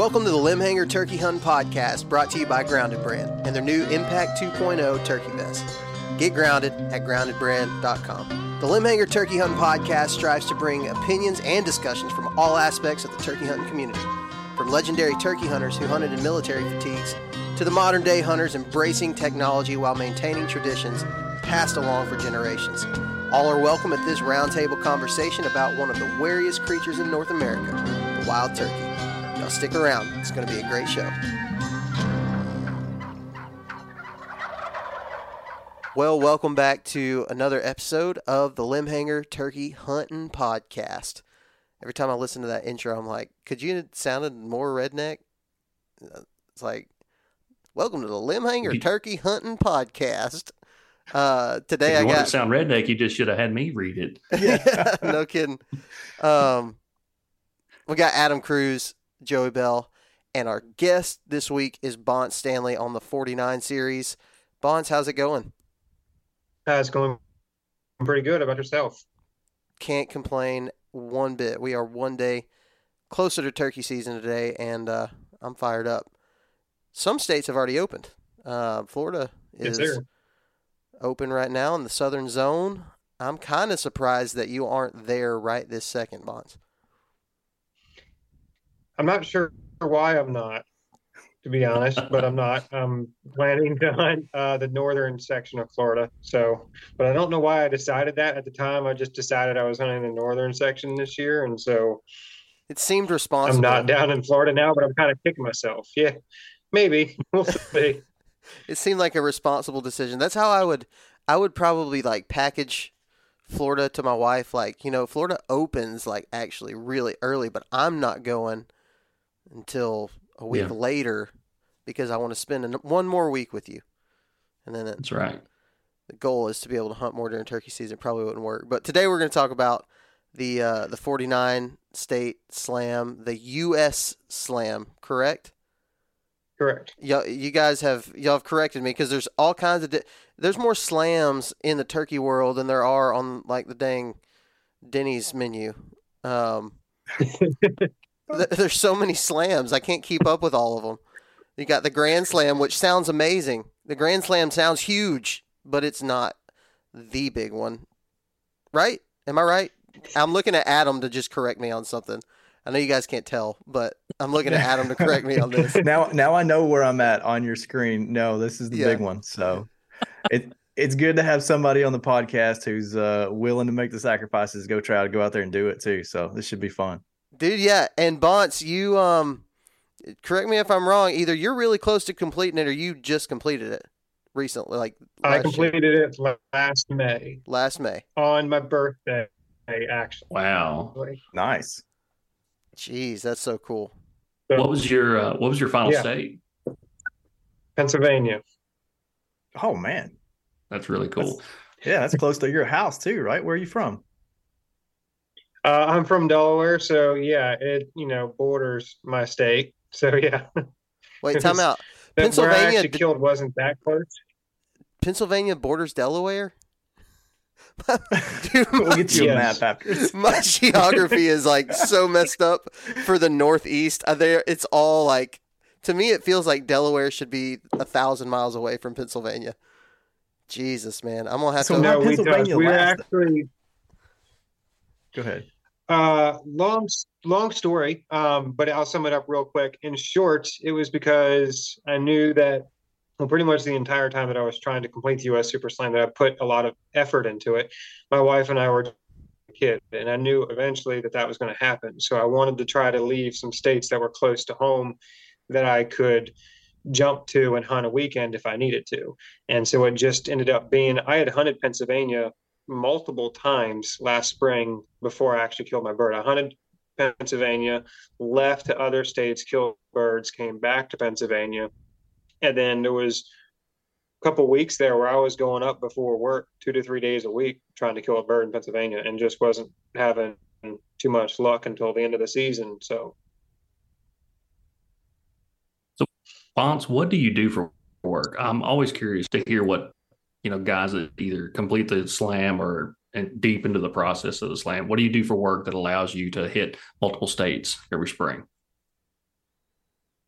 Welcome to the Limbhanger Turkey Hunt Podcast, brought to you by Grounded Brand and their new Impact 2.0 turkey vest. Get grounded at groundedbrand.com. The Limbhanger Turkey Hunt Podcast strives to bring opinions and discussions from all aspects of the turkey hunting community, from legendary turkey hunters who hunted in military fatigues to the modern day hunters embracing technology while maintaining traditions passed along for generations. All are welcome at this roundtable conversation about one of the wariest creatures in North America, the wild turkey. Stick around. It's going to be a great show. Well, welcome back to another episode of the Limbhanger Turkey Hunting Podcast. Every time I listen to that intro, I'm like, could you have sounded more redneck? It's like, welcome to the Limbhanger Turkey Hunting Podcast. Uh, today if you I got to sound redneck, you just should have had me read it. yeah, no kidding. Um, we got Adam Cruz, Joey Bell, and our guest this week is Bont Stanley on the 49 series. Bonds, how's it going? Uh, it's going I'm pretty good. How about yourself? Can't complain one bit. We are one day closer to turkey season today, and uh, I'm fired up. Some states have already opened. Uh, Florida is sir. open right now in the southern zone. I'm kind of surprised that you aren't there right this second, Bonds. I'm not sure why I'm not, to be honest, but I'm not. I'm planning to hunt uh, the northern section of Florida. So, but I don't know why I decided that at the time. I just decided I was hunting the northern section this year, and so It seemed responsible. I'm not down in Florida now. But I'm kind of kicking myself. Yeah, maybe we'll see. it seemed like a responsible decision. That's how I would I would probably like package Florida to my wife like, you know, Florida opens like actually really early, but I'm not going until a week Yeah. later because I want to spend an, one more week with you. And then it, That's right. the goal is to be able to hunt more during turkey season. Probably wouldn't work. But today we're going to talk about the uh, the 49 state slam, the US slam, correct? Correct. y'all, you guys have y'all have corrected me because there's all kinds of di- there's more slams in the turkey world than there are on like the dang Denny's menu. Um, th- there's so many slams I can't keep up with all of them. You got the Grand Slam, which sounds amazing. The Grand Slam sounds huge, but it's not the big one, right? Am I right? I'm looking at Adam to just correct me on something. I know you guys can't tell, but I'm looking at Adam to correct me on this. now now I know where I'm at on your screen. No, this is the Yeah. big one. So it it's good to have somebody on the podcast who's uh willing to make the sacrifices, go try to go out there and do it too. So this should be fun. Dude, yeah. And Bonts, you um correct me if I'm wrong, either you're really close to completing it or you just completed it recently, like I last, year- completed it last May last May. on my birthday. Actually, Wow. Nice. Jeez, that's so cool. So, What was your uh, What was your final Yeah. state? Pennsylvania. Oh man. That's really cool. Yeah, that's close to your house too, right? Where are you from? Uh, I'm from Delaware, so yeah, it you know borders my state. So yeah, Wait, time out. But Where I Pennsylvania actually killed wasn't that close. Pennsylvania borders Delaware? Dude, we'll get you a map after. my geography is like so messed up for the Northeast. There, it's all like to me. It feels like Delaware should be a thousand miles away from Pennsylvania. Jesus, man, I'm gonna have So to. now- No, we Pennsylvania don't. We're last- actually Go ahead. Uh, long long story, um, but I'll sum it up real quick. In short, it was because I knew that well, pretty much the entire time that I was trying to complete the U.S. Super Slam, that I put a lot of effort into it. My wife and I were kid, and I knew eventually that that was going to happen. So I wanted to try to leave some states that were close to home that I could jump to and hunt a weekend if I needed to. And so it just ended up being I had hunted Pennsylvania multiple times last spring before I actually killed my bird. I hunted Pennsylvania, left to other states, killed birds, came back to Pennsylvania. And then there was a couple weeks there where I was going up before work two to three days a week trying to kill a bird in Pennsylvania and just wasn't having too much luck until the end of the season. So Bonds, what do you do for work? I'm always curious to hear what you know guys that either complete the slam or deep into the process of the slam. What do you do for work that allows you to hit multiple states every spring?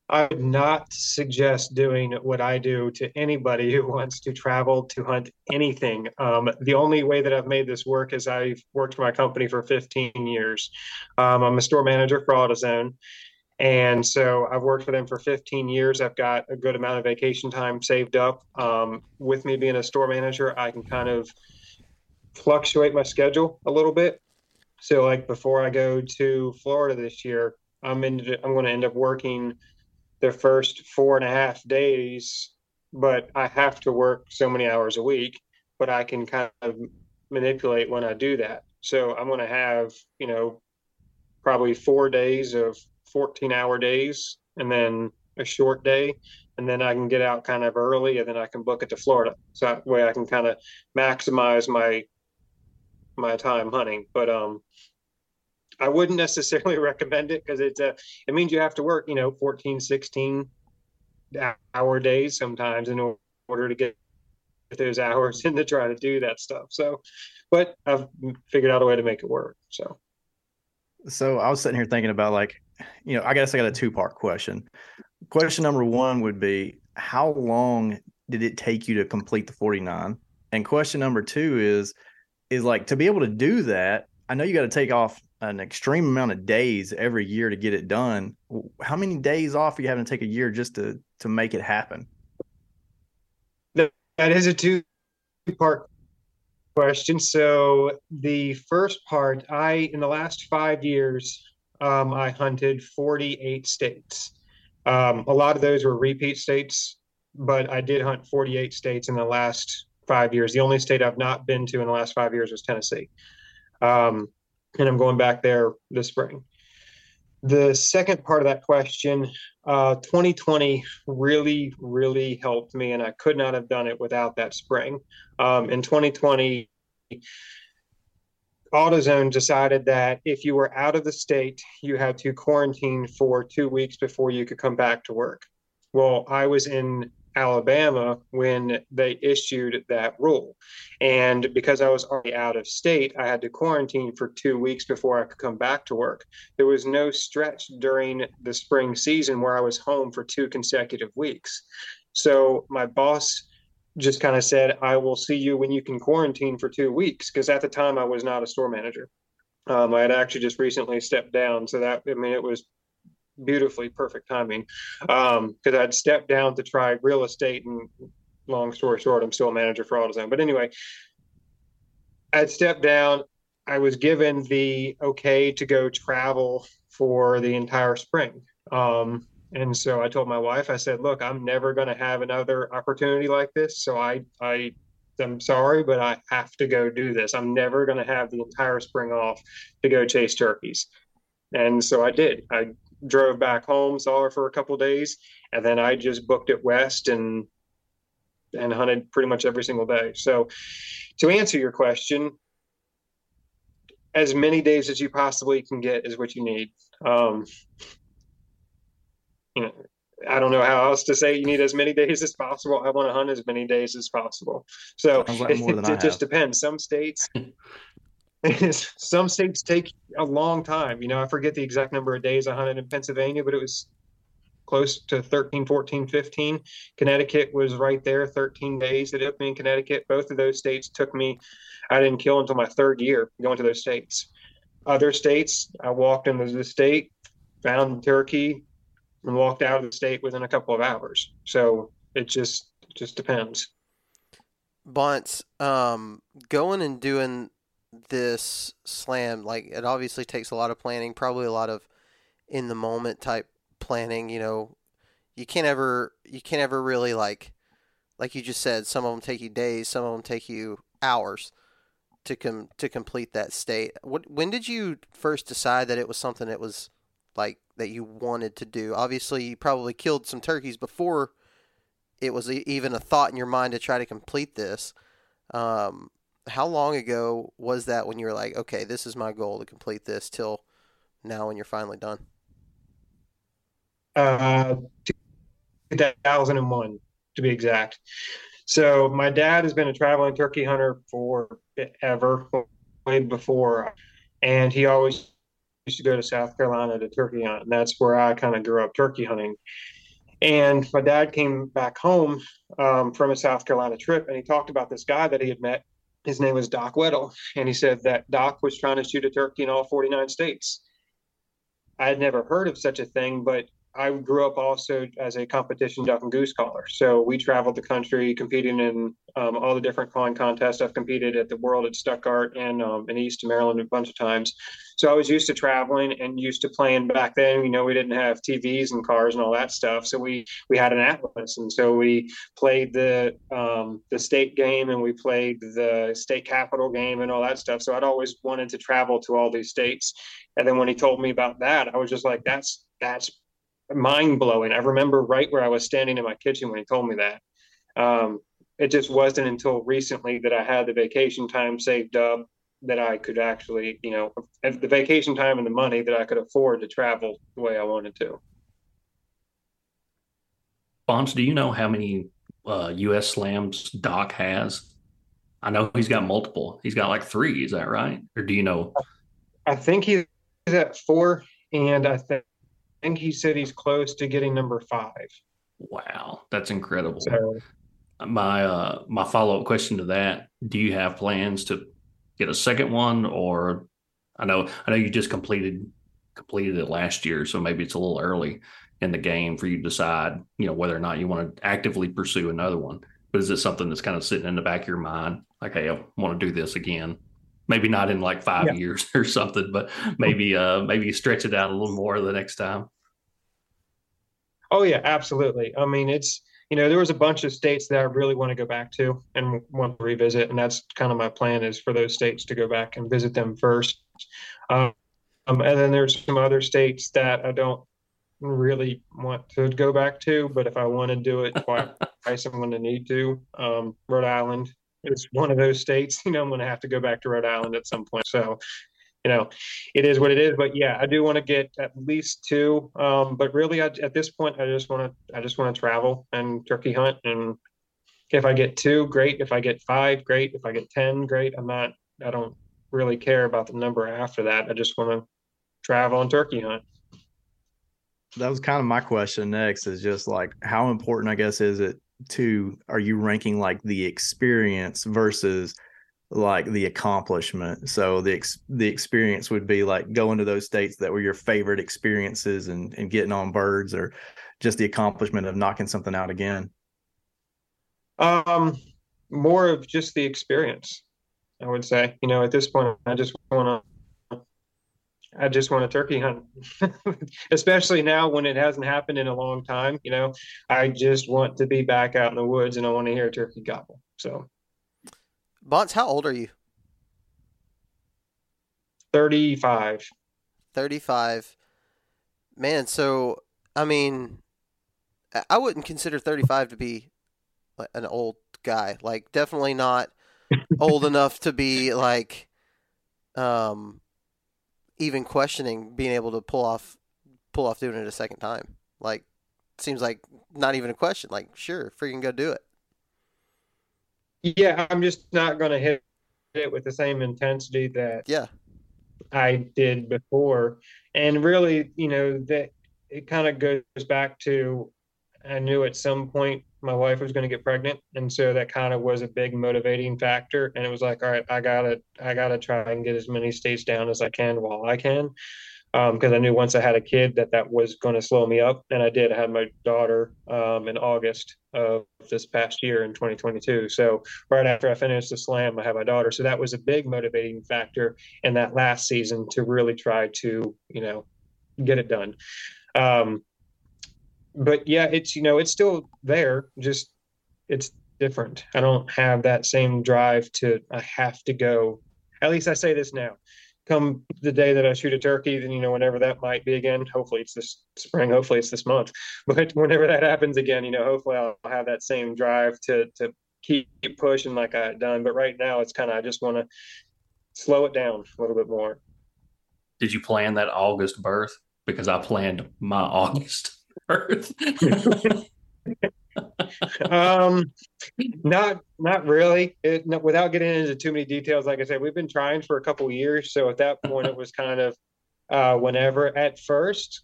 I would not suggest doing what I do to anybody who wants to travel to hunt anything. Um, the only way that I've made this work is I've worked for my company for 15 years. Um, I'm a store manager for AutoZone. And so I've worked for them for 15 years. I've got a good amount of vacation time saved up. Um, with me being a store manager, I can kind of fluctuate my schedule a little bit. So, like before I go to Florida this year, I'm in, I'm going to end up working the first four and a half days, but I have to work so many hours a week. But I can kind of manipulate when I do that. So I'm going to have, you know, probably four days of 14 hour days and then a short day and then I can get out kind of early and then I can book it to Florida. So that way I can kind of maximize my my time hunting. But um I wouldn't necessarily recommend it because it's a it means you have to work, you know, 14, 16 hour days sometimes in order to get those hours in to try to do that stuff. So but I've figured out a way to make it work. So so I was sitting here thinking about like you know, I guess I got a two part question. Question number one would be how long did it take you to complete the 49? And question number two is, is like to be able to do that, I know you got to take off an extreme amount of days every year to get it done. How many days off are you having to take a year just to to make it happen? That is a two part question. So the first part, I in the last five years, um, I hunted 48 states. Um, a lot of those were repeat states, but I did hunt 48 states in the last five years. The only state I've not been to in the last five years was Tennessee. Um, and I'm going back there this spring. The second part of that question, uh, 2020 really, really helped me, and I could not have done it without that spring. Um, in 2020, AutoZone decided that if you were out of the state, you had to quarantine for two weeks before you could come back to work. Well, I was in Alabama when they issued that rule. And because I was already out of state, I had to quarantine for two weeks before I could come back to work. There was no stretch during the spring season where I was home for two consecutive weeks. So my boss just kind of said, I will see you when you can quarantine for two weeks. Because at the time, I was not a store manager. Um, I had actually just recently stepped down. So that, I mean, it was beautifully perfect timing Um, because um, I'd stepped down to try real estate. And long story short, I'm still a manager for AutoZone. But anyway, I'd stepped down. I was given the okay to go travel for the entire spring. Um, and so I told my wife, I said, look, I'm never going to have another opportunity like this. So I, I, I'm sorry, but I have to go do this. I'm never going to have the entire spring off to go chase turkeys. And so I did. I drove back home, saw her for a couple days, and then I just booked it west and and hunted pretty much every single day. So to answer your question, as many days as you possibly can get is what you need. Um, you know, I don't know how else to say. You need as many days as possible. I want to hunt as many days as possible. So it, it just depends. Some states, some states take a long time. You know, I forget the exact number of days I hunted in Pennsylvania, but it was close to 13, 14, 15. Connecticut was right there, 13 days. It took me in Connecticut. Both of those states took me. I didn't kill until my third year going to those states. Other states, I walked into the state, found turkey, and walked out of the state within a couple of hours. So it just just depends. Bunce, um, going and doing this slam, like it obviously takes a lot of planning, probably a lot of in the moment type planning. You know, you can't ever you can't ever really like like you just said some of them take you days some of them take you hours to com to complete that state. What when did you first decide that it was something that was like that you wanted to do? Obviously you probably killed some turkeys before it was even a thought in your mind to try to complete this. Um, how long ago was that when you were like okay this is my goal to complete this till now when you're finally done uh, 2001 to be exact. So my dad has been a traveling turkey hunter forever, way before, and he always used to go to South Carolina to turkey hunt, and that's where I kind of grew up turkey hunting. And my dad came back home um, from a South Carolina trip, and he talked about this guy that he had met. His name was Doc Weddle, and he said that Doc was trying to shoot a turkey in all 49 states. I had never heard of such a thing, but I grew up also as a competition duck and goose caller. So we traveled the country competing in um, all the different calling contests. I've competed at the World at Stuttgart and um, in Easton Maryland a bunch of times. So I was used to traveling and used to playing back then. You know, we didn't have TVs and cars and all that stuff. So we we had an atlas, and so we played the um, the state game and we played the state capital game and all that stuff. So I'd always wanted to travel to all these states. And then when he told me about that, I was just like, that's that's mind blowing. I remember right where I was standing in my kitchen when he told me that. Um, it just wasn't until recently that I had the vacation time saved up that I could actually, you know, the vacation time and the money that I could afford to travel the way I wanted to. Bonds, do you know how many uh, U.S. slams Doc has? I know he's got multiple. He's got like three. Is that right? Or do you know? I think he's at four, and I think think he said he's close to getting number five. Wow, that's incredible. So, my uh, my follow up question to that: Do you have plans to get a second one, or I know I know you just completed completed it last year, so maybe it's a little early in the game for you to decide, you know, whether or not you want to actively pursue another one. But is it something that's kind of sitting in the back of your mind, like, hey, I want to do this again? Maybe not in like five yeah. years or something, but maybe uh maybe you stretch it out a little more the next time. Oh yeah, absolutely. I mean, it's you know there was a bunch of states that I really want to go back to and want to revisit, and that's kind of my plan is for those states to go back and visit them first. Um, and then there's some other states that I don't really want to go back to, but if I want to do it twice, I'm going to need to. Um, Rhode Island is one of those states. You know, I'm going to have to go back to Rhode Island at some point. So you know, it is what it is. But yeah, I do want to get at least two. Um, but really, I, at this point, I just want to I just want to travel and turkey hunt. And if I get two, great. If I get five, great. If I get ten, great. I'm not. I don't really care about the number after that. I just want to travel and turkey hunt. That was kind of my question next. Is just like how important, I guess, is it to are you ranking like the experience versus like the accomplishment. So the ex- the experience would be like going to those states that were your favorite experiences and and getting on birds, or just the accomplishment of knocking something out again. Um, more of just the experience. I would say, you know, at this point, I just want to. I just want a turkey hunt, especially now when it hasn't happened in a long time. You know, I just want to be back out in the woods and I want to hear a turkey gobble. So Bonds, how old are you? 35. 35. Man, so, I mean, I wouldn't consider 35 to be an old guy. Like, definitely not old enough to be, like, um, even questioning being able to pull off pull off doing it a second time. Like, seems like not even a question. Like, sure, freaking go do it. Yeah, I'm just not going to hit it with the same intensity that yeah I did before. And really, you know, that it kind of goes back to I knew at some point my wife was going to get pregnant, and so that kind of was a big motivating factor. And it was like, all right, I gotta, I gotta try and get as many states down as I can while I can because um, I knew once I had a kid that that was going to slow me up, and I did. I had my daughter um, in August of this past year in 2022. So right after I finished the slam, I had my daughter. So that was a big motivating factor in that last season to really try to you know get it done. Um, but yeah, it's you know it's still there, just it's different. I don't have that same drive to I have to go. At least I say this now. Come the day that I shoot a turkey, then you know whenever that might be again. Hopefully it's this spring. Hopefully it's this month. But whenever that happens again, you know, hopefully I'll have that same drive to to keep pushing like I had done. But right now it's kind of I just want to slow it down a little bit more. Did you plan that August birth? Because I planned my August birth. um, not not really. It, no, without getting into too many details, like I said, we've been trying for a couple years. So at that point, it was kind of uh, whenever. At 1st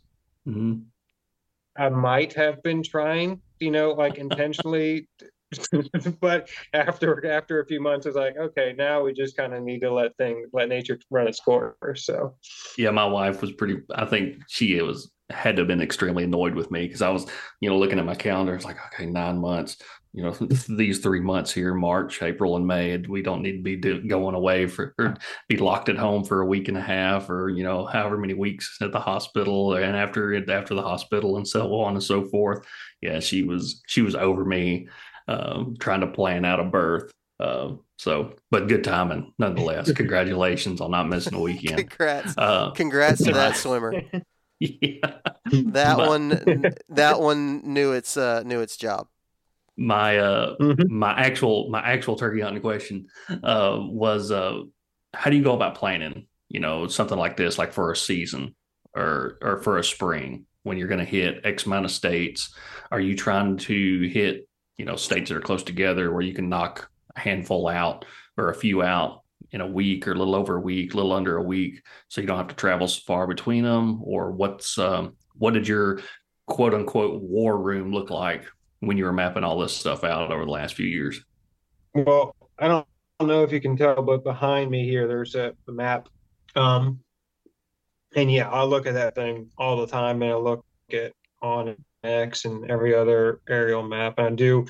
mm-hmm. I might have been trying, you know, like intentionally but after after a few months, it's like, okay, now we just kind of need to let things let nature run its course. So, yeah, my wife was pretty. I think she was had to have been extremely annoyed with me because I was, you know, looking at my calendar. It's like, okay, nine months. You know, these three months here, March, April, and May, we don't need to be do, going away for or be locked at home for a week and a half, or you know, however many weeks at the hospital, and after after the hospital, and so on and so forth. Yeah, she was she was over me um, trying to plan out a birth. Uh, so, but good timing nonetheless. Congratulations on not missing a weekend. Congrats. Uh, Congrats to that swimmer. yeah. That but, one that one knew its uh, knew its job. My uh mm-hmm. my actual my actual turkey hunting question uh was uh how do you go about planning, you know, something like this like for a season or or for a spring when you're going to hit X amount of states? Are you trying to hit you know states that are close together where you can knock a handful out or a few out in a week or a little over a week, a little under a week, so you don't have to travel so far between them? Or what's um, what did your quote unquote war room look like when you were mapping all this stuff out over the last few years? Well, I don't know if you can tell, but behind me here, there's a, a map. Um, and yeah, I look at that thing all the time, and I look at on X and every other aerial map. And I do,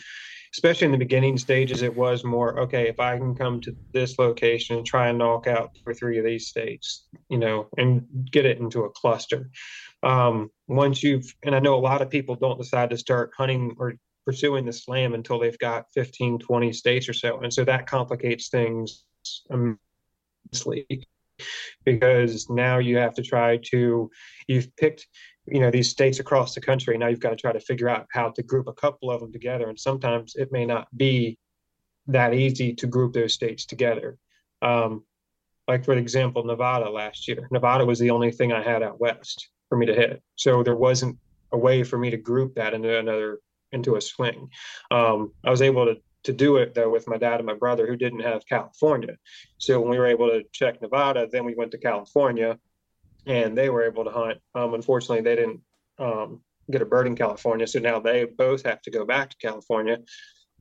especially in the beginning stages, it was more okay. If I can come to this location and try and knock out two or three of these states, you know, and get it into a cluster. Um, once you've, and I know a lot of people don't decide to start hunting or pursuing the slam until they've got 15, 20 states or so. And so that complicates things immensely because now you have to try to, you've picked you know these states across the country now you've got to try to figure out how to group a couple of them together. And sometimes it may not be that easy to group those states together. Um, like for example nevada last year. Nevada was the only thing i had out west for me to hit. So there wasn't a way for me to group that into another into a swing. Um, i was able to to do it though with my dad and my brother who didn't have california. So when we were able to check nevada then we went to california and they were able to hunt. Um, unfortunately, they didn't um, get a bird in California, so now they both have to go back to California.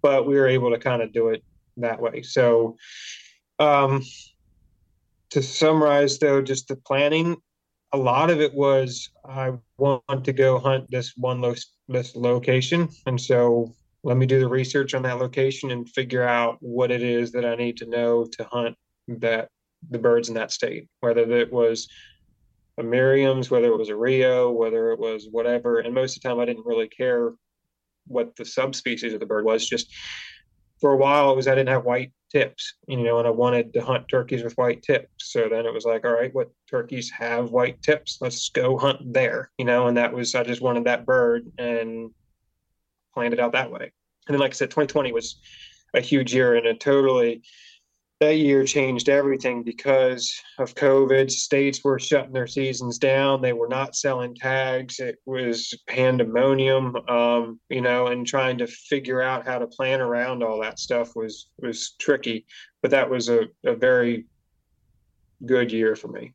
But we were able to kind of do it that way. So, um, to summarize, though, just the planning, a lot of it was I want to go hunt this one lo- this location, and so let me do the research on that location and figure out what it is that I need to know to hunt that the birds in that state, whether it was a Merriam's, whether it was a Rio, whether it was whatever. And most of the time, I didn't really care what the subspecies of the bird was. Just for a while, it was I didn't have white tips, you know, and I wanted to hunt turkeys with white tips. So then it was like, all right, what turkeys have white tips? Let's go hunt there, you know. And that was I just wanted that bird and planned it out that way. And then, like I said, 2020 was a huge year and it totally that year changed everything because of COVID. States were shutting their seasons down. They were not selling tags. It was pandemonium, um, you know, and trying to figure out how to plan around all that stuff was was tricky. But that was a, a very good year for me.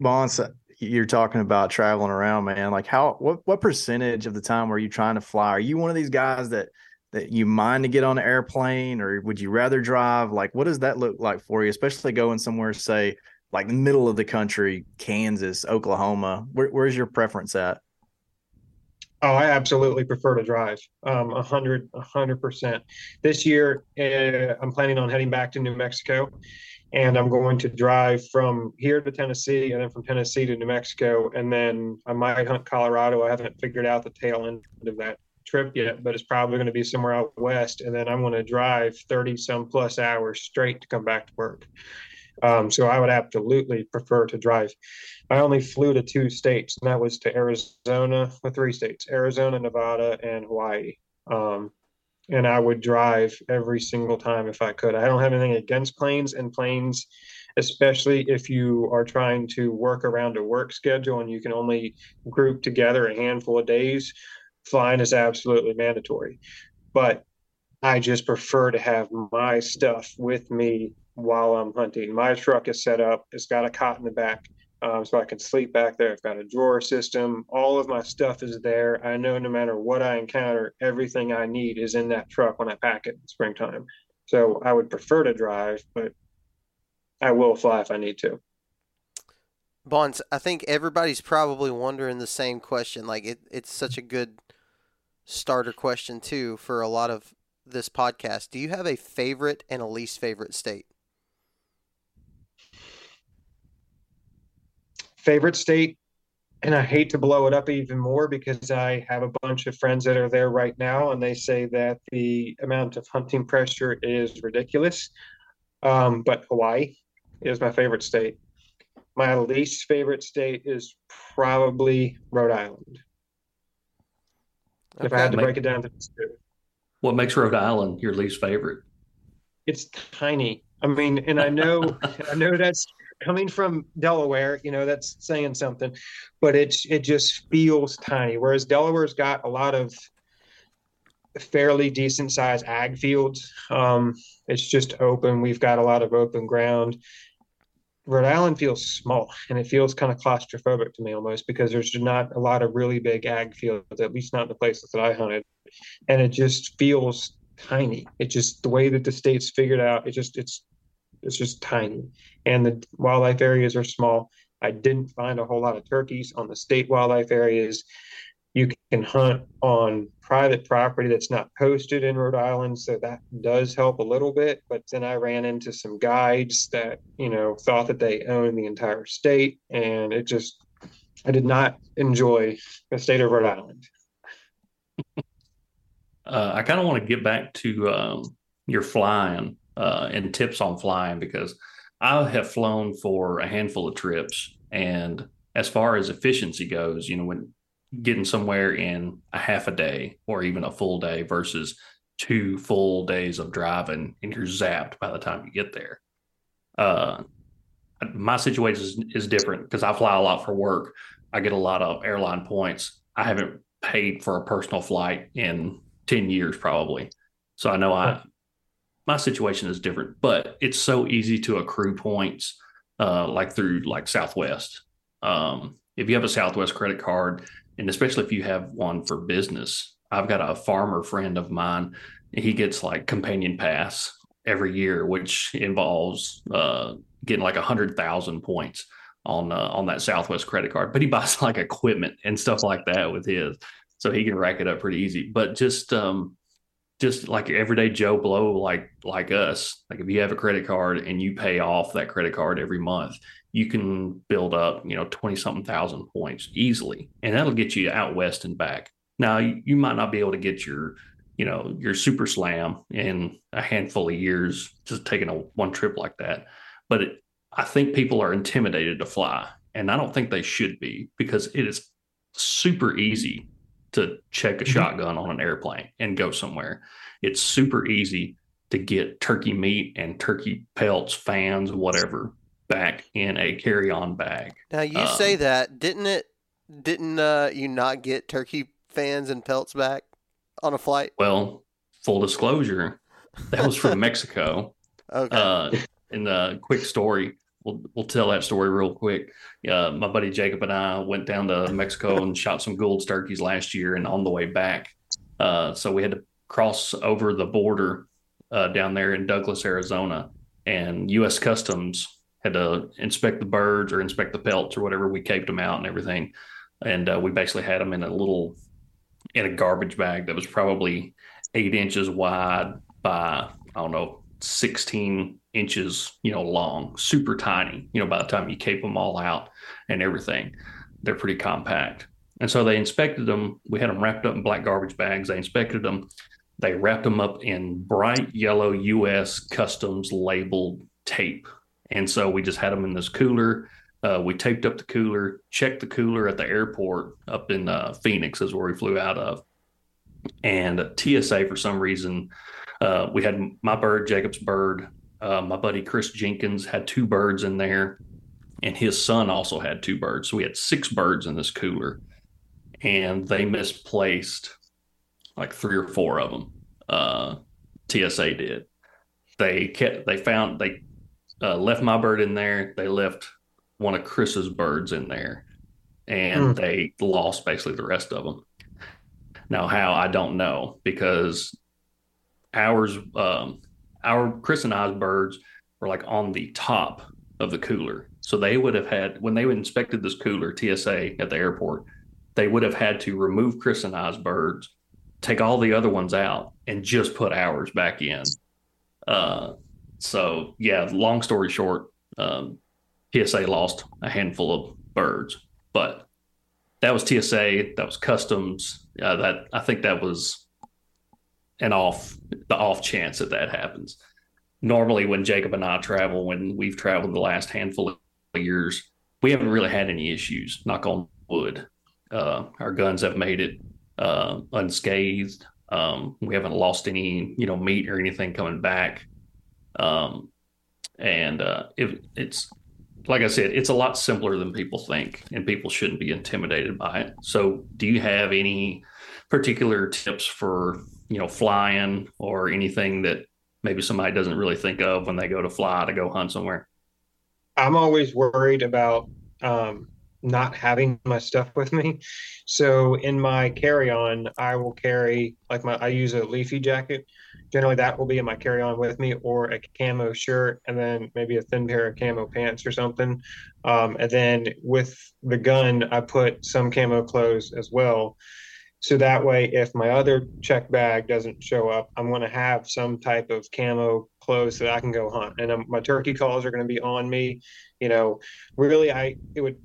Bonds, you're talking about traveling around, man. Like how what what percentage of the time were you trying to fly? Are you one of these guys that that you mind to get on an airplane or would you rather drive? Like what does that look like for you, especially going somewhere, say, like the middle of the country, Kansas, Oklahoma? Where, where's your preference at? Oh, I absolutely prefer to drive. Um, a hundred, a hundred percent. This year, uh, I'm planning on heading back to New Mexico, and I'm going to drive from here to Tennessee and then from Tennessee to New Mexico. And then I might hunt Colorado. I haven't figured out the tail end of that trip yet, but it's probably going to be somewhere out west. And then I'm going to drive 30 some plus hours straight to come back to work. Um, so I would absolutely prefer to drive. I only flew to two states, and that was to Arizona, or three states Arizona, Nevada, and Hawaii. Um, and I would drive every single time if I could. I don't have anything against planes and planes, especially if you are trying to work around a work schedule and you can only group together a handful of days. Flying is absolutely mandatory, but I just prefer to have my stuff with me while I'm hunting. My truck is set up; it's got a cot in the back um, so I can sleep back there. I've got a drawer system. All of my stuff is there. I know no matter what I encounter, everything I need is in that truck when I pack it in springtime. So I would prefer to drive, but I will fly if I need to. Bonds, I think everybody's probably wondering the same question. Like it, it's such a good starter question too for a lot of this podcast. Do you have a favorite and a least favorite state? Favorite state and I hate to blow it up even more because I have a bunch of friends that are there right now, and they say that the amount of hunting pressure is ridiculous. Um, but Hawaii is my favorite state. My least favorite state is probably Rhode Island. Okay. If I had to break it down to two. What makes Rhode Island your least favorite? It's tiny. I mean, and I know, I know that's coming from Delaware, you know, that's saying something, but it's it just feels tiny. Whereas Delaware's got a lot of fairly decent sized ag fields. Um, it's just open. We've got a lot of open ground. Rhode Island feels small and it feels kind of claustrophobic to me almost because there's not a lot of really big ag fields, at least not in the places that I hunted. And it just feels tiny. It just the way that the state's figured out, it just it's it's just tiny. And the wildlife areas are small. I didn't find a whole lot of turkeys on the state wildlife areas. You can hunt on private property that's not posted in Rhode Island, so that does help a little bit. But then I ran into some guides that, you know, thought that they owned the entire state, and it just, I did not enjoy the state of Rhode Island. Uh, I kind of want to get back to um, your flying uh, and tips on flying because I have flown for a handful of trips. And as far as efficiency goes, you know, when getting somewhere in a half a day or even a full day versus two full days of driving and you're zapped by the time you get there. Uh, my situation is, is different because I fly a lot for work. I get a lot of airline points. I haven't paid for a personal flight in 10 years probably. So I know I my situation is different, but it's so easy to accrue points, uh, like through like Southwest. Um, if you have a Southwest credit card, and especially if you have one for business, I've got a farmer friend of mine. He gets like companion pass every year, which involves uh, getting like a hundred thousand points on uh, on that Southwest credit card. But he buys like equipment and stuff like that with his, so he can rack it up pretty easy. But just um, just like everyday Joe Blow, like like us, like if you have a credit card and you pay off that credit card every month, you can build up, you know, 20 something thousand points easily. And that'll get you out west and back. Now you, you might not be able to get your, you know, your super slam in a handful of years, just taking a one trip like that. But it, I think people are intimidated to fly. And I don't think they should be because it is super easy to check a mm-hmm. shotgun on an airplane and go somewhere. It's super easy to get turkey meat and turkey pelts, fans, whatever, back in a carry-on bag. Now you um, say that, didn't it? Didn't uh, you not get turkey fans and pelts back on a flight? Well, full disclosure, that was from Mexico. Okay. Uh, in the quick story, we'll we'll tell that story real quick. Uh, my buddy Jacob and I went down to Mexico and shot some Gould's turkeys last year, and on the way back, uh, so we had to cross over the border uh, down there in Douglas, Arizona, and U.S. Customs had to inspect the birds or inspect the pelts or whatever. We caped them out and everything, and uh, we basically had them in a little in a garbage bag that was probably eight inches wide by I don't know 16 inches, you know, long, super tiny, you know, by the time you cape them all out and everything, they're pretty compact. And so they inspected them. We had them wrapped up in black garbage bags. They inspected them. They wrapped them up in bright yellow U.S. customs labeled tape. And so we just had them in this cooler. Uh, we taped up the cooler, checked the cooler at the airport up in uh, Phoenix, is where we flew out of. And TSA, for some reason, uh, we had my bird, Jacob's bird. Uh, my buddy Chris Jenkins had two birds in there, and his son also had two birds. So we had six birds in this cooler, and they misplaced like three or four of them. Uh, TSA did. They kept. They found. They uh, left my bird in there. They left one of Chris's birds in there, and mm. they lost basically the rest of them. Now, how I don't know because ours, um, our Chris and I's birds were like on the top of the cooler, so they would have had when they inspected this cooler TSA at the airport, they would have had to remove Chris and I's birds, take all the other ones out, and just put ours back in. Uh, so yeah, long story short, um, TSA lost a handful of birds, but that was TSA, that was customs. Uh, that I think that was an off the off chance that that happens. Normally, when Jacob and I travel, when we've traveled the last handful of years, we haven't really had any issues. Knock on wood. Uh, our guns have made it uh, unscathed. Um, we haven't lost any, you know, meat or anything coming back. Um, and uh, it, it's like I said, it's a lot simpler than people think, and people shouldn't be intimidated by it. So, do you have any particular tips for you know flying or anything that maybe somebody doesn't really think of when they go to fly to go hunt somewhere? I'm always worried about um, not having my stuff with me. So in my carry-on, I will carry like my I use a leafy jacket generally that will be in my carry-on with me or a camo shirt and then maybe a thin pair of camo pants or something. Um, and then with the gun i put some camo clothes as well. So that way if my other check bag doesn't show up i'm going to have some type of camo clothes that i can go hunt. And um, my turkey calls are going to be on me. You know really i it would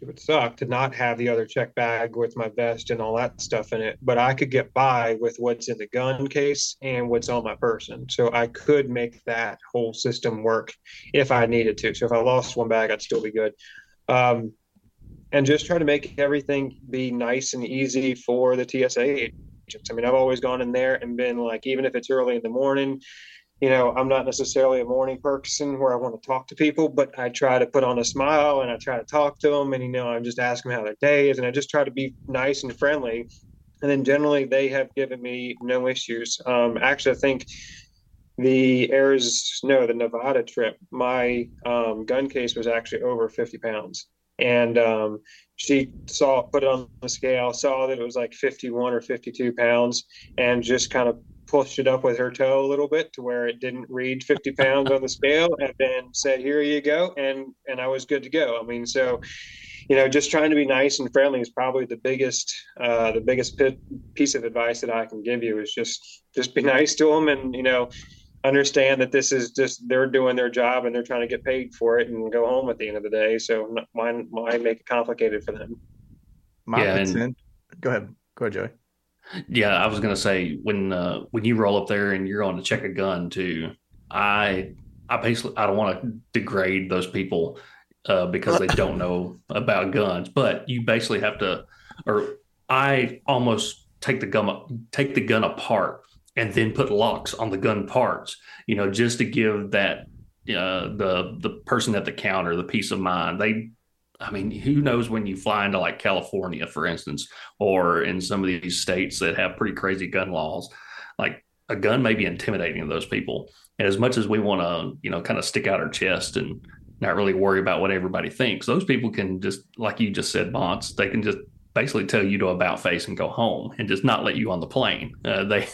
it would suck to not have the other check bag with my vest and all that stuff in it, but I could get by with what's in the gun case and what's on my person. So I could make that whole system work if I needed to. So if I lost one bag, I'd still be good. Um, and just try to make everything be nice and easy for the TSA agents. I mean, I've always gone in there and been like, even if it's early in the morning, you know, I'm not necessarily a morning person where I want to talk to people, but I try to put on a smile and I try to talk to them and, you know, I'm just asking how their day is and I just try to be nice and friendly. And then generally they have given me no issues. Um, actually, I think the Arizona, no, the Nevada trip, my um, gun case was actually over 50 pounds. And um, she saw, put it on the scale, saw that it was like 51 or 52 pounds, and just kind of pushed it up with her toe a little bit to where it didn't read 50 pounds on the scale and then said here you go and and i was good to go. I mean so you know just trying to be nice and friendly is probably the biggest uh, the biggest piece of advice that i can give you is just just be nice to them and you know understand that this is just they're doing their job and they're trying to get paid for it and go home at the end of the day. So why, why make it complicated for them? My yeah, and, go ahead. Go ahead joey yeah, I was gonna say when uh, when you roll up there and you're on to check a gun too, I I basically I don't want to degrade those people uh, because they don't know about guns, but you basically have to, or I almost take the gun take the gun apart and then put locks on the gun parts, you know, just to give that uh, the the person at the counter the peace of mind. They I mean, who knows when you fly into like California, for instance, or in some of these states that have pretty crazy gun laws, like a gun may be intimidating to those people. And as much as we want to, you know, kind of stick out our chest and not really worry about what everybody thinks, those people can just, like you just said, Bonts, they can just basically tell you to about face and go home and just not let you on the plane. Uh, they,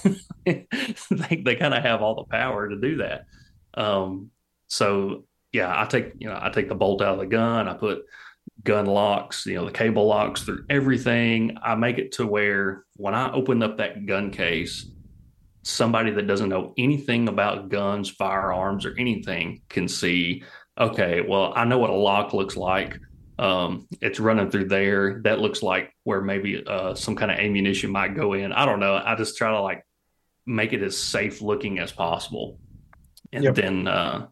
they, they kind of have all the power to do that. Um, so yeah, I take, you know, I take the bolt out of the gun. I put, gun locks, you know, the cable locks through everything. I make it to where when I open up that gun case, somebody that doesn't know anything about guns, firearms, or anything can see, okay, well, I know what a lock looks like. Um, it's running through there. That looks like where maybe uh, some kind of ammunition might go in. I don't know. I just try to like make it as safe looking as possible. And yep. then, uh,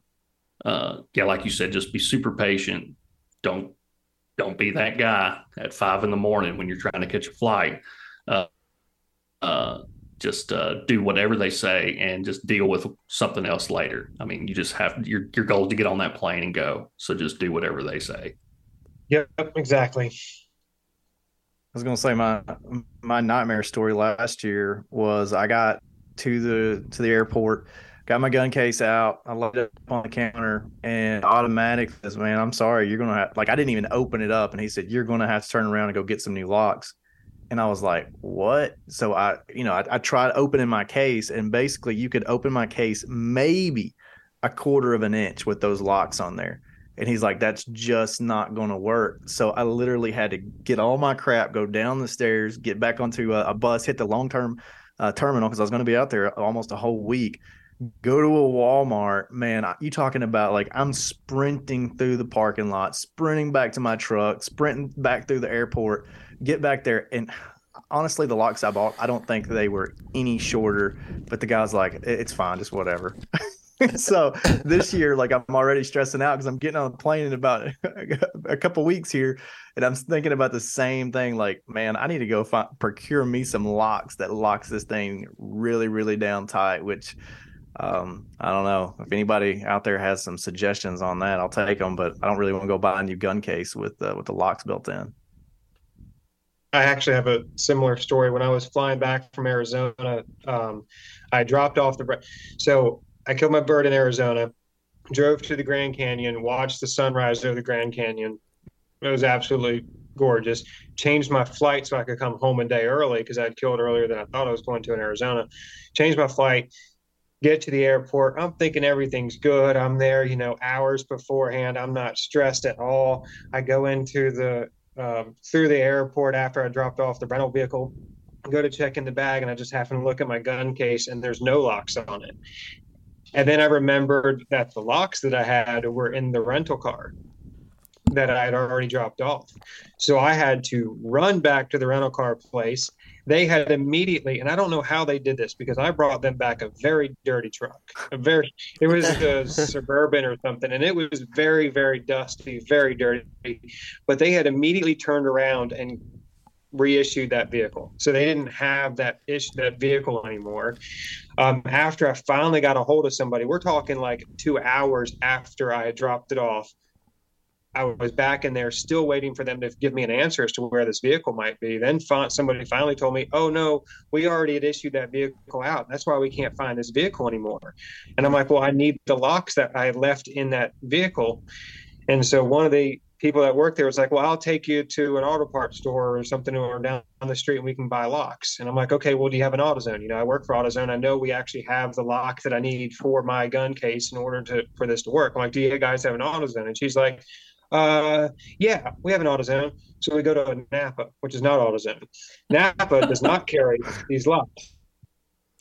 uh, yeah, like you said, just be super patient. Don't don't be that guy at five in the morning when you're trying to catch a flight. Uh, uh, just uh, do whatever they say and just deal with something else later. I mean, you just have your your goal is to get on that plane and go. So just do whatever they say. Yep, exactly. I was gonna say my my nightmare story last year was I got to the to the airport, got my gun case out, I laid it up on the counter, and automatic says, "Man, I'm sorry, you're gonna have like I didn't even open it up," and he said, "You're gonna have to turn around and go get some new locks." And I was like, "What?" So I, you know, I, I tried opening my case, and basically, you could open my case maybe a quarter of an inch with those locks on there. And he's like, that's just not going to work. So I literally had to get all my crap, go down the stairs, get back onto a, a bus, hit the long term uh, terminal because I was going to be out there almost a whole week. Go to a Walmart, man. You talking about like I'm sprinting through the parking lot, sprinting back to my truck, sprinting back through the airport, get back there. And honestly, the locks I bought, I don't think they were any shorter. But the guy's like, it's fine, just whatever. so this year, like I'm already stressing out because I'm getting on a plane in about a couple weeks here, and I'm thinking about the same thing. Like, man, I need to go find, procure me some locks that locks this thing really, really down tight. Which um, I don't know if anybody out there has some suggestions on that. I'll take them, but I don't really want to go buy a new gun case with uh, with the locks built in. I actually have a similar story. When I was flying back from Arizona, um, I dropped off the. So I killed my bird in Arizona, drove to the Grand Canyon, watched the sunrise over the Grand Canyon. It was absolutely gorgeous. Changed my flight so I could come home a day early because I'd killed earlier than I thought I was going to in Arizona. Changed my flight, get to the airport. I'm thinking everything's good. I'm there, you know, hours beforehand. I'm not stressed at all. I go into the um, through the airport after I dropped off the rental vehicle go to check in the bag and I just happen to look at my gun case and there's no locks on it. And then I remembered that the locks that I had were in the rental car that I had already dropped off. So I had to run back to the rental car place. They had immediately, and I don't know how they did this because I brought them back a very dirty truck. A very, it was a suburban or something, and it was very, very dusty, very dirty. But they had immediately turned around and reissued that vehicle. So they didn't have that ish that vehicle anymore. Um, after I finally got a hold of somebody, we're talking like two hours after I had dropped it off. I was back in there still waiting for them to give me an answer as to where this vehicle might be. Then somebody finally told me, "Oh no, we already had issued that vehicle out. That's why we can't find this vehicle anymore." And I'm like, "Well, I need the locks that I left in that vehicle." And so one of the people that work there was like, well, I'll take you to an auto parts store or something or down the street and we can buy locks. And I'm like, okay, well, do you have an AutoZone? You know, I work for AutoZone. I know we actually have the lock that I need for my gun case in order to for this to work. I'm like, do you guys have an AutoZone? And she's like, uh, yeah, we have an AutoZone. So we go to Napa, which is not AutoZone. Napa does not carry these locks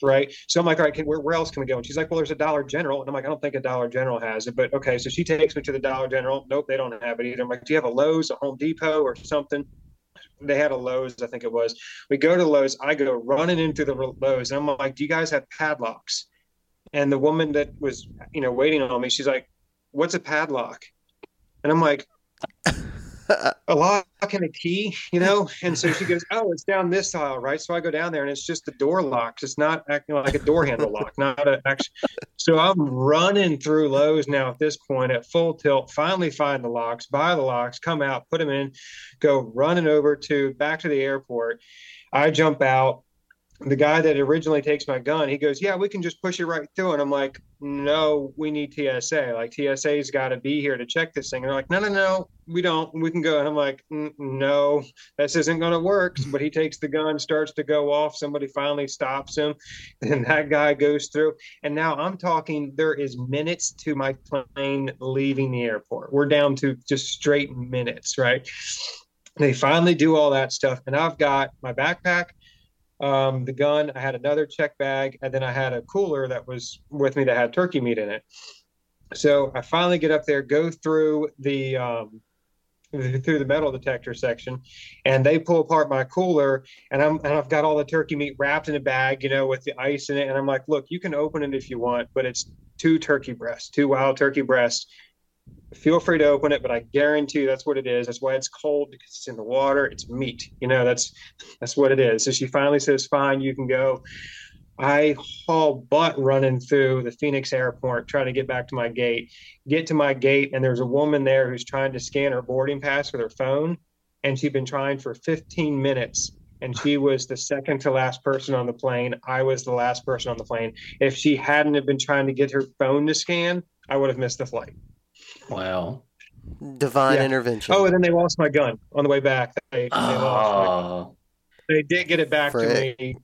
right? So I'm like, all right, can, where, where else can we go? And she's like, well, there's a Dollar General. And I'm like, I don't think a Dollar General has it, but okay. So she takes me to the Dollar General. Nope, they don't have it either. I'm like, do you have a Lowe's, a Home Depot, or something? They had a Lowe's, I think it was. We go to Lowe's. I go running into the Lowe's, and I'm like, do you guys have padlocks? And the woman that was, you know, waiting on me, she's like, what's a padlock? And I'm like, a lock and a key, you know? And so she goes, Oh, it's down this aisle, right? So I go down there and it's just the door locks. It's not acting like a door handle lock, not a actually. So I'm running through Lowe's now at this point at full tilt, finally find the locks, buy the locks, come out, put them in, go running over to back to the airport. I jump out, the guy that originally takes my gun, he goes, "Yeah, we can just push it right through." And I'm like, "No, we need TSA. Like TSA's got to be here to check this thing." And they're like, "No, no, no, we don't. We can go." And I'm like, "No, this isn't going to work." But he takes the gun, starts to go off. Somebody finally stops him, and that guy goes through. And now I'm talking. There is minutes to my plane leaving the airport. We're down to just straight minutes, right? They finally do all that stuff, and I've got my backpack um, the gun. I had another check bag, and then I had a cooler that was with me that had turkey meat in it. So I finally get up there, go through the um, through the metal detector section, and they pull apart my cooler, and I'm and I've got all the turkey meat wrapped in a bag, you know, with the ice in it, and I'm like, look, you can open it if you want, but it's two turkey breasts, two wild turkey breasts. Feel free to open it, but I guarantee that's what it is. That's why it's cold because it's in the water. It's meat, you know. That's that's what it is. So she finally says, "Fine, you can go." I haul butt running through the Phoenix airport trying to get back to my gate. Get to my gate, and there's a woman there who's trying to scan her boarding pass with her phone. And she'd been trying for 15 minutes. And she was the second to last person on the plane. I was the last person on the plane. If she hadn't have been trying to get her phone to scan, I would have missed the flight. Wow. Divine Yeah. intervention. Oh, and then they lost my gun on the way back. They, they lost my Oh, they did get it back Frick. to me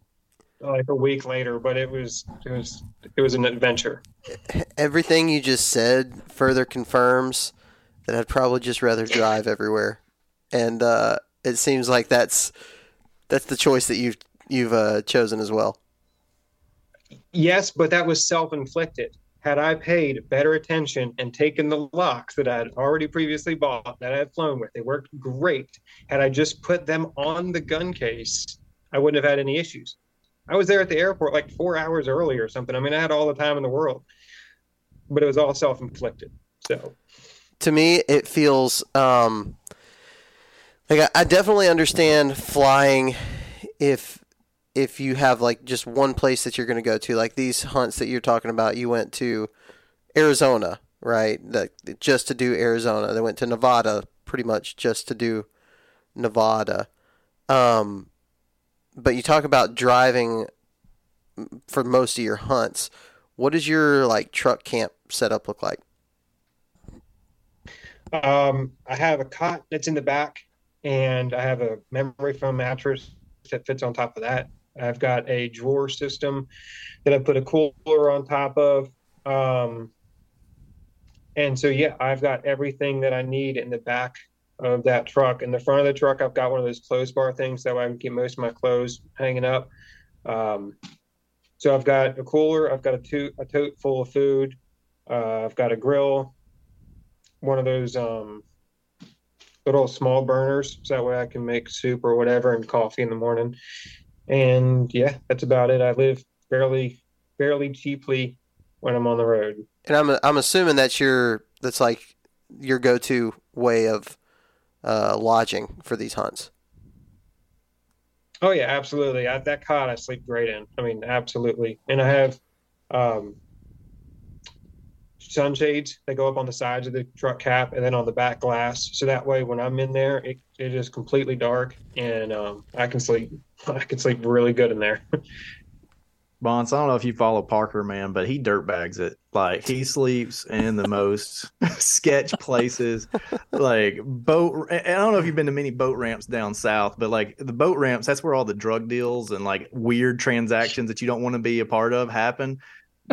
like a week later, but it was it was it was an adventure. Everything you just said further confirms that I'd probably just rather drive everywhere, and uh, it seems like that's that's the choice that you've you've uh, chosen as well. Yes, but that was self-inflicted. Had I paid better attention and taken the locks that I had already previously bought that I had flown with, they worked great. Had I just put them on the gun case, I wouldn't have had any issues. I was there at the airport like four hours early or something. I mean, I had all the time in the world, but it was all self-inflicted. So to me it feels um like I, I definitely understand flying if if you have like just one place that you're going to go to like these hunts that you're talking about you went to Arizona right? That just to do Arizona. They went to Nevada pretty much just to do Nevada. Um but you talk about driving for most of your hunts. What does your like truck camp setup look like? Um, I have a cot that's in the back, and I have a memory foam mattress that fits on top of that. I've got a drawer system that I put a cooler on top of. Um, and so, yeah, I've got everything that I need in the back of that truck. In the front of the truck, I've got one of those clothes bar things that way I can keep most of my clothes hanging up. Um, so I've got a cooler, I've got a, to- a tote full of food, uh, I've got a grill, one of those um, little small burners, so that way I can make soup or whatever and coffee in the morning. And yeah, that's about it. I live fairly fairly cheaply when I'm on the road. And I'm I'm assuming that's your that's like your go-to way of uh, lodging for these hunts. Oh yeah, absolutely. I, that cot I sleep great in. I mean, absolutely. And I have um, sunshades that go up on the sides of the truck cap and then on the back glass, so that way when I'm in there, it, it is completely dark and um, I can sleep. I can sleep really good in there. Bonds, I don't know if you follow Parker, man, but he dirtbags it. Like he sleeps in the most sketch places, like boat. I don't know if you've been to many boat ramps down south, but like the boat ramps, that's where all the drug deals and like weird transactions that you don't want to be a part of happen.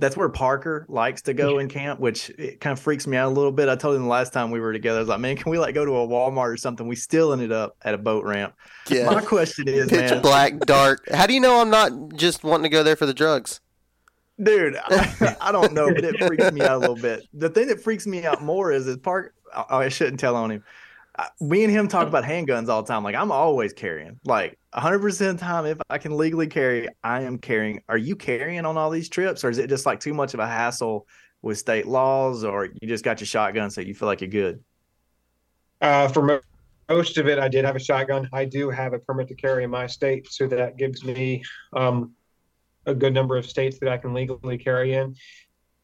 That's where Parker likes to go in camp, which it kind of freaks me out a little bit. I told him the last time we were together, I was like, man, can we like go to a Walmart or something? We still ended up at a boat ramp. Yeah. My question is, pitch man, black, dark. How do you know I'm not just wanting to go there for the drugs? dude I, I don't know but it freaks me out a little bit the thing that freaks me out more is is park oh, i shouldn't tell on him me and him talk about handguns all the time like i'm always carrying like 100% of the time if i can legally carry i am carrying are you carrying on all these trips or is it just like too much of a hassle with state laws or you just got your shotgun so you feel like you're good Uh, for mo- most of it, I did have a shotgun. I do have a permit to carry in my state, so that gives me um, a good number of states that I can legally carry in.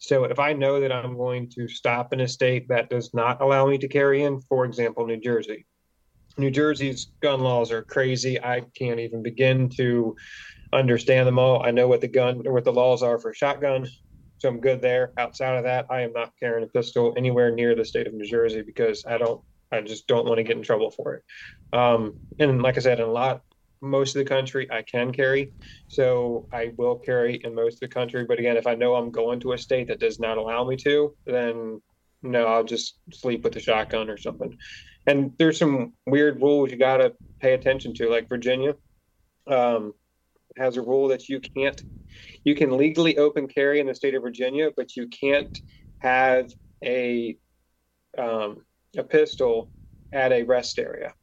So if I know that I'm going to stop in a state that does not allow me to carry in, for example, New Jersey, New Jersey's gun laws are crazy. I can't even begin to understand them all. I know what the gun or what the laws are for shotgun, so I'm good there. Outside of that, I am not carrying a pistol anywhere near the state of New Jersey because I don't I just don't want to get in trouble for it. Um, and like I said, in a lot, most of the country, I can carry. So I will carry in most of the country. But again, if I know I'm going to a state that does not allow me to, then no, I'll just sleep with the shotgun or something. And there's some weird rules you got to pay attention to, like Virginia. Um, has a rule that you can't, you can legally open carry in the state of Virginia, but you can't have a um, a pistol at a rest area,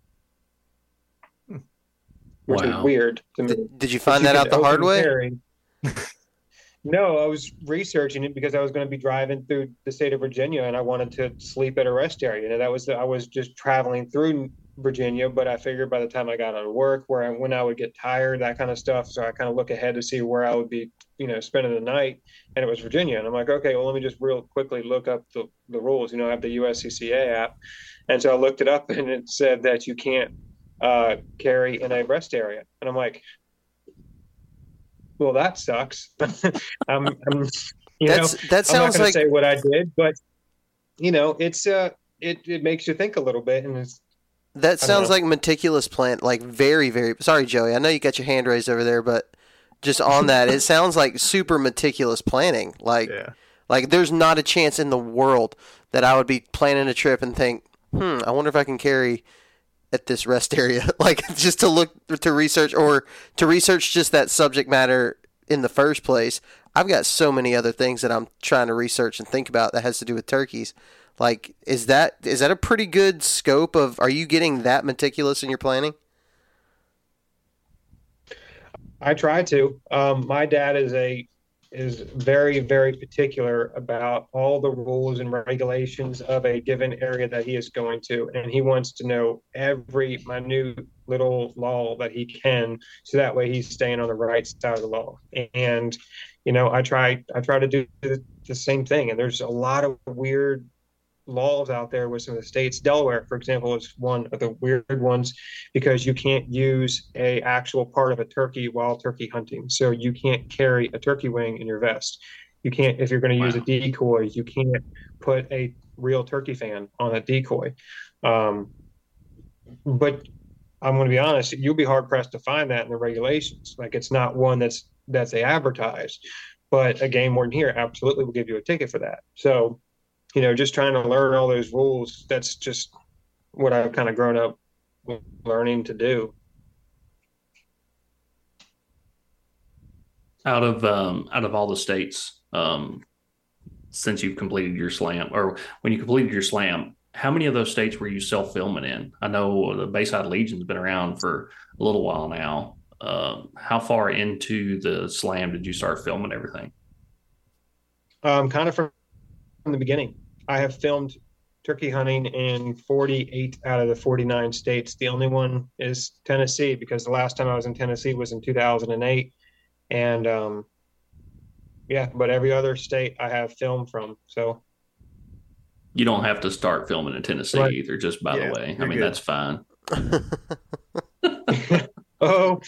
which Wow. is weird to me. Did, did you But find you that out the hard way? carry. no, I was researching it because I was going to be driving through the state of Virginia and I wanted to sleep at a rest area. And that was the, I was just traveling through Virginia, but I figured by the time I got on work, where I, when I would get tired, that kind of stuff. So I kind of look ahead to see where I would be, you know, spending the night, and it was Virginia. And I'm like, okay, well, let me just real quickly look up the, the rules. You know, I have the USCCA app, and so I looked it up, and it said that you can't uh, carry in a rest area, and I'm like, well, that sucks. I'm, I'm, you That's know, that I'm not sounds going to like say what I did, but you know, it's uh, it it makes you think a little bit, and it's that sounds like meticulous plan. Like very very. Sorry, Joey. I know you got your hand raised over there, but just on that, it sounds like super meticulous planning. Like Yeah. like there's not a chance in the world that I would be planning a trip and think, hmm, I wonder if I can carry at this rest area. like just to look to research or to research just that subject matter in the first place. I've got so many other things that I'm trying to research and think about that has to do with turkeys. Like, is that is that a pretty good scope of? Are you getting that meticulous in your planning? I try to. Um, my dad is a is very very particular about all the rules and regulations of a given area that he is going to, and he wants to know every minute little law that he can, so that way he's staying on the right side of the law. And you know, I try I try to do the, the same thing. And there's a lot of weird laws out there with some of the states. Delaware, for example, is one of the weird ones because you can't use a actual part of a turkey while turkey hunting. So you can't carry a turkey wing in your vest. You can't if you're going to use a decoy. You can't put a real turkey fan on a decoy. Um, but I'm going to be honest, you'll be hard pressed to find that in the regulations. Like it's not one that's that's they advertise. But a game warden here absolutely will give you a ticket for that. So, you know, just trying to learn all those rules, that's just what I've kind of grown up learning to do. out of um, out of all the states um, since you've completed your slam or when you completed your slam how many of those states were you self filming in i know the bayside legion's been around for a little while now um, how far into the slam did you start filming everything Um, kind of from, from the beginning. I have filmed turkey hunting in 48 out of the 49 states. The only one is Tennessee because the last time I was in Tennessee was in 2008. And um, yeah, but every other state I have filmed from. So you don't have to start filming in tennessee Right. either just by Yeah, the way i mean good. that's fine Oh,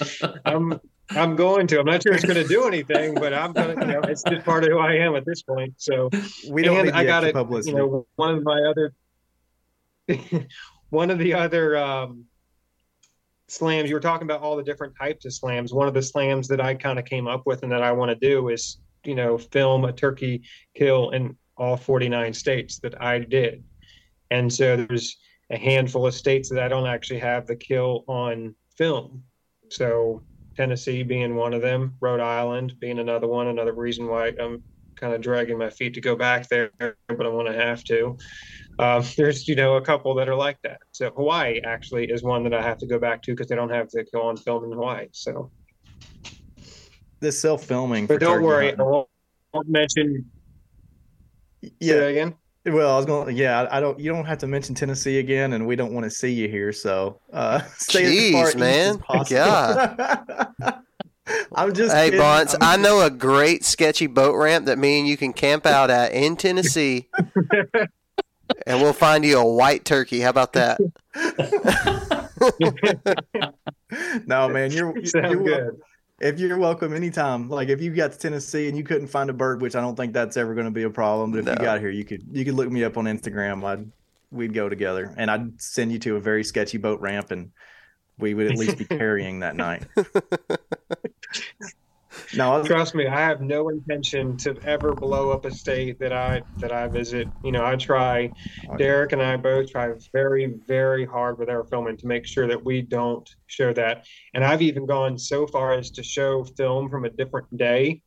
I'm I'm going to. I'm not sure it's going to do anything, but I'm going to. You know, it's just part of who I am at this point. So We don't and need I got it. publicity. You know, one of my other, one of the other um, slams. You were talking about all the different types of slams. One of the slams that I kind of came up with and that I want to do is, you know, film a turkey kill in all 49 states that I did. And so there's a handful of states that I don't actually have the kill on film. So Tennessee being one of them, Rhode Island being another one. Another reason why I'm kind of dragging my feet to go back there, but I'm going to have to. Um, there's, you know, a couple that are like that. So Hawaii actually is one that I have to go back to because they don't have the go on film in Hawaii. So, this self filming. but don't worry, I won't, won't mention. Yeah. again. Well, I was going. Yeah, I I don't. You don't have to mention Tennessee again, and we don't want to see you here. So, uh, stay as far Jeez, east as man. possible. I'm just. hey, kidding. Bonds, I'm know a great sketchy boat ramp that me and you can camp out at in Tennessee, and we'll find you a white turkey. How about that? no, man, you're, Sound you're wel- good. If you're welcome anytime. Like if you got to Tennessee and you couldn't find a bird, which I don't think that's ever going to be a problem, but if No. you got here, you could you could look me up on Instagram. I'd we'd go together, and I'd send you to a very sketchy boat ramp, and we would at least be carrying that night. no, trust me, I have no intention to ever blow up a state that I that I visit. You know, I try. Derek and I both try very, very hard with our filming to make sure that we don't show that. And I've even gone so far as to show film from a different day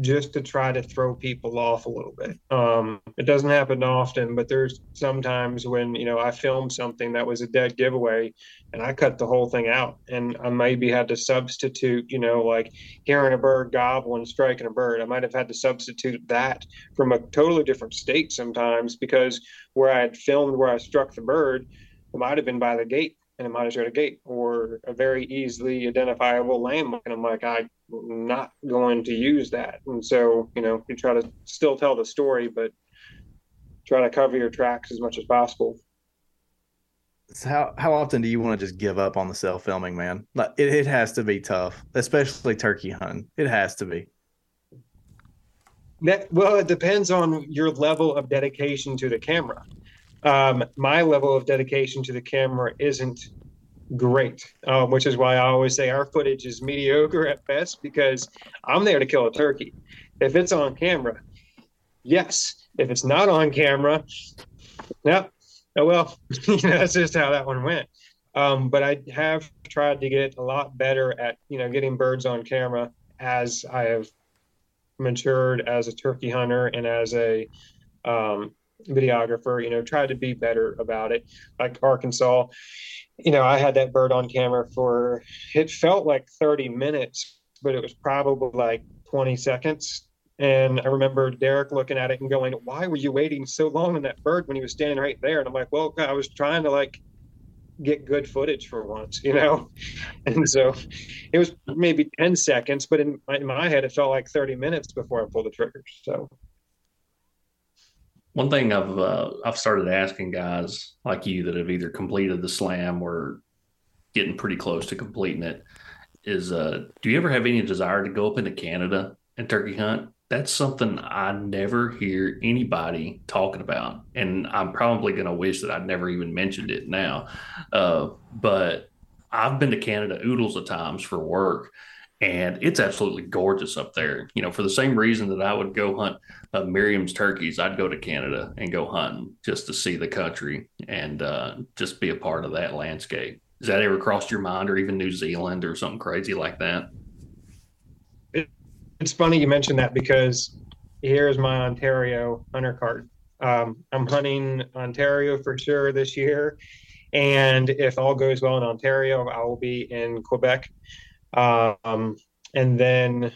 just to try to throw people off a little bit. Um, it doesn't happen often, but there's sometimes when you know I filmed something that was a dead giveaway, and I cut the whole thing out, and I maybe had to substitute, you know, like hearing a bird gobble and striking a bird. I might have had to substitute that from a totally different state sometimes because where I had filmed where I struck the bird, it might have been by the gate and it might have showed a gate or a very easily identifiable landmark. And I'm like, I'm not going to use that. And so, you know, you try to still tell the story, but try to cover your tracks as much as possible. So how how often do you want to just give up on the self filming, man? Like it, it has to be tough, especially turkey hunting. It has to be. That, well, it depends on your level of dedication to the camera um, my level of dedication to the camera isn't great, um, which is why I always say our footage is mediocre at best because I'm there to kill a turkey. If it's on camera, yes. If it's not on camera, no. Oh well, you know, that's just how that one went. Um, but I have tried to get a lot better at you know getting birds on camera as I have matured as a turkey hunter and as a um, videographer, you know, tried to be better about it. Like Arkansas, you know, I had that bird on camera for it felt like 30 minutes, but it was probably like 20 seconds. And I remember Derek looking at it and going, Why were you waiting so long on that bird when he was standing right there? And I'm like, Well, I was trying to like get good footage for once, you know? And so it was maybe 10 seconds, but in my, in my head, it felt like 30 minutes before I pulled the trigger. So one thing I've uh, I've started asking guys like you that have either completed the slam or getting pretty close to completing it is uh, do you ever have any desire to go up into Canada and turkey hunt? That's something I never hear anybody talking about, and I'm probably going to wish that I never even mentioned it now. Uh, but I've been to Canada oodles of times for work, and it's absolutely gorgeous up there. You know, for the same reason that I would go hunt uh, Merriam's turkeys, I'd go to Canada and go hunting just to see the country and uh, just be a part of that landscape. Has that ever crossed your mind, or even New Zealand or something crazy like that? It, it's funny you mentioned that because here's my Ontario hunter card. Um, I'm hunting Ontario for sure this year. And if all goes well in Ontario, I will be in Quebec um, and then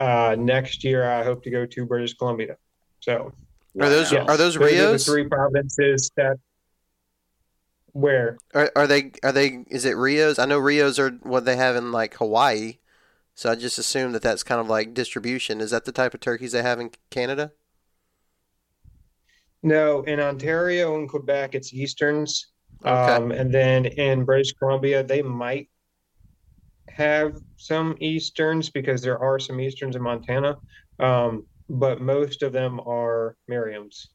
uh, next year, I hope to go to British Columbia. So, are those yes, are those Rios? Are the three provinces that where are, are they? Are they? Is it Rios? I know Rios are what they have in like Hawaii. So I just assume that that's kind of like distribution. Is that the type of turkeys they have in Canada? No, in Ontario and Quebec, it's Easterns. Okay. Um, and then in British Columbia, they might have some Easterns because there are some Easterns in Montana, um, but most of them are Merriam's.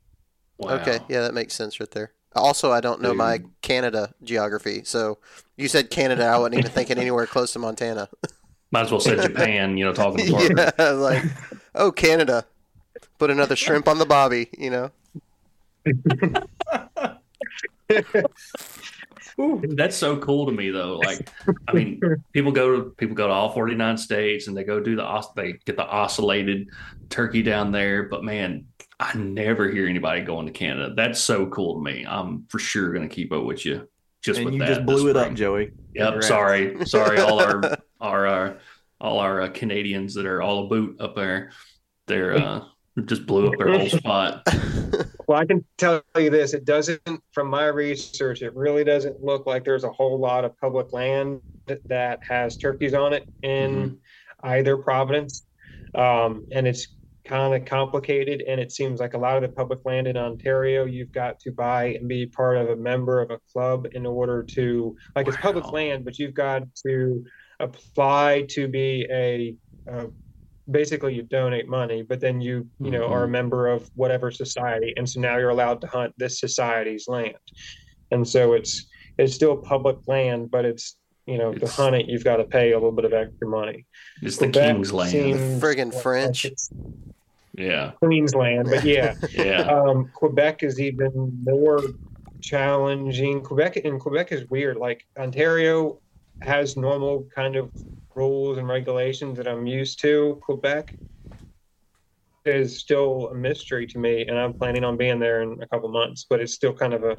Wow. Okay, yeah, that makes sense right there. Also, I don't know Dude. my Canada geography, so you said Canada, I wasn't even thinking anywhere close to Montana. Might as well say Japan, you know, talking about yeah, like, oh, Canada, put another shrimp on the bobby, you know. That's so cool to me though. Like, I mean, people go to people go to all 49 states and they go do the they get the ocellated turkey down there. But man, I never hear anybody going to Canada. That's so cool to me. I'm for sure going to keep up with you. Just and with you that just blew it up, Joey. Yep. Sorry, sorry. All our our uh, all our uh, Canadians that are all a boot up there. They're uh, just blew up their whole spot. Well, I can tell you this: it doesn't, from my research, it really doesn't look like there's a whole lot of public land that has turkeys on it in mm-hmm. either Providence, um, and it's kind of complicated. And it seems like a lot of the public land in Ontario, you've got to buy and be part of a member of a club in order to, like, wow. it's public land, but you've got to apply to be a, a basically you donate money, but then you you know mm-hmm. are a mm-hmm. member of whatever society, and so now you're allowed to hunt this society's land, and so it's it's still public land, but it's you know, to hunt it, you've got to pay a little bit of extra money. It's the king's land. seems Friggin' like French. it's Yeah, Queensland, but yeah, yeah, um, Quebec is even more challenging. Quebec and Quebec is weird. Like Ontario has normal kind of rules and regulations that I'm used to. Quebec is still a mystery to me, and I'm planning on being there in a couple months. But it's still kind of a,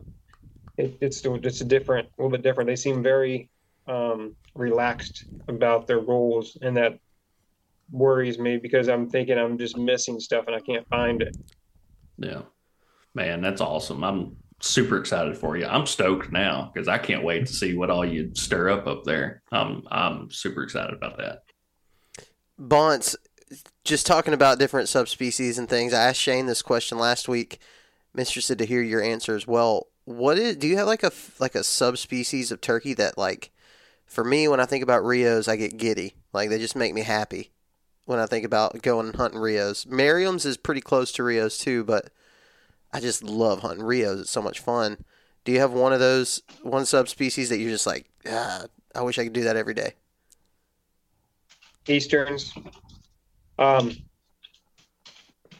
it, it's still just a different, a little bit different. They seem very um, relaxed about their rules, and that worries me because I'm thinking I'm just missing stuff and I can't find it. yeah. Man, that's awesome. I'm super excited for you. I'm stoked now because I can't wait to see what all you stir up up there. Um, I'm super excited about that. Bonds, just talking about different subspecies and things. I asked Shane this question last week. I'm interested to hear your answer as well. What is? Do you have like a like a subspecies of turkey that like? For me, when I think about Rios, I get giddy. Like they just make me happy when I think about going hunting Rios. Merriam's is pretty close to Rios too, but I just love hunting Rios. It's so much fun. Do you have one of those one subspecies that you're just like, ah, I wish I could do that every day? Easterns. Um,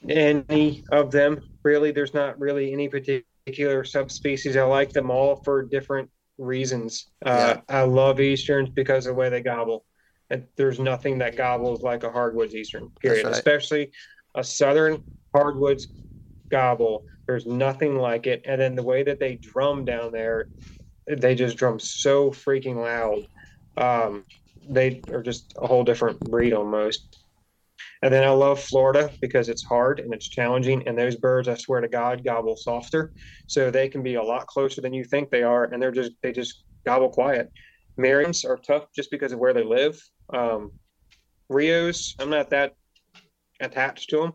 any of them really? There's not really any particular subspecies. I like them all for different reasons. Uh, I love Easterns because of the way they gobble. And there's nothing that gobbles like a hardwoods Eastern. Period. right. Especially a Southern hardwoods gobble. There's nothing like it. And then the way that they drum down there, they just drum so freaking loud. Um, they are just a whole different breed almost. And then I love Florida because it's hard and it's challenging. And those birds, I swear to God, gobble softer, so they can be a lot closer than you think they are. And they're just they just gobble quiet. Merriams are tough just because of where they live. Um, Rios, I'm not that attached to them.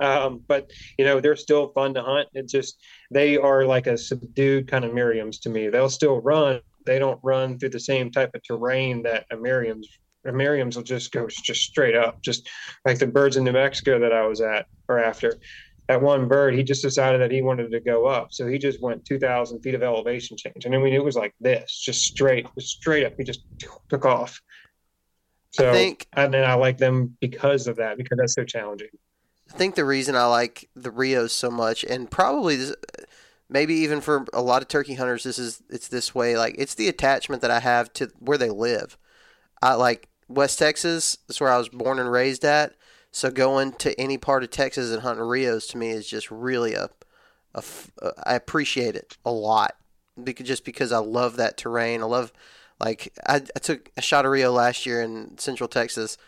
Um, but you know they're still fun to hunt. It's just they are like a subdued kind of Merriams to me. They'll still run. They don't run through the same type of terrain that a Merriams. A Merriams will just go just straight up, just like the birds in New Mexico that I was at or after. That one bird, he just decided that he wanted to go up, so he just went 2,000 feet of elevation change, and then we knew it was like this, just straight, straight up. He just took off. So I think and then I like them because of that, because that's so challenging. I think the reason I like the Rios so much, and probably this, maybe even for a lot of turkey hunters, this is it's this way. Like it's the attachment that I have to where they live. I like West Texas. That's where I was born and raised at. So going to any part of Texas and hunting Rios to me is just really a, a f- uh, appreciate it a lot because just because I love that terrain. I love like I, I took a shot of Rio last year in Central Texas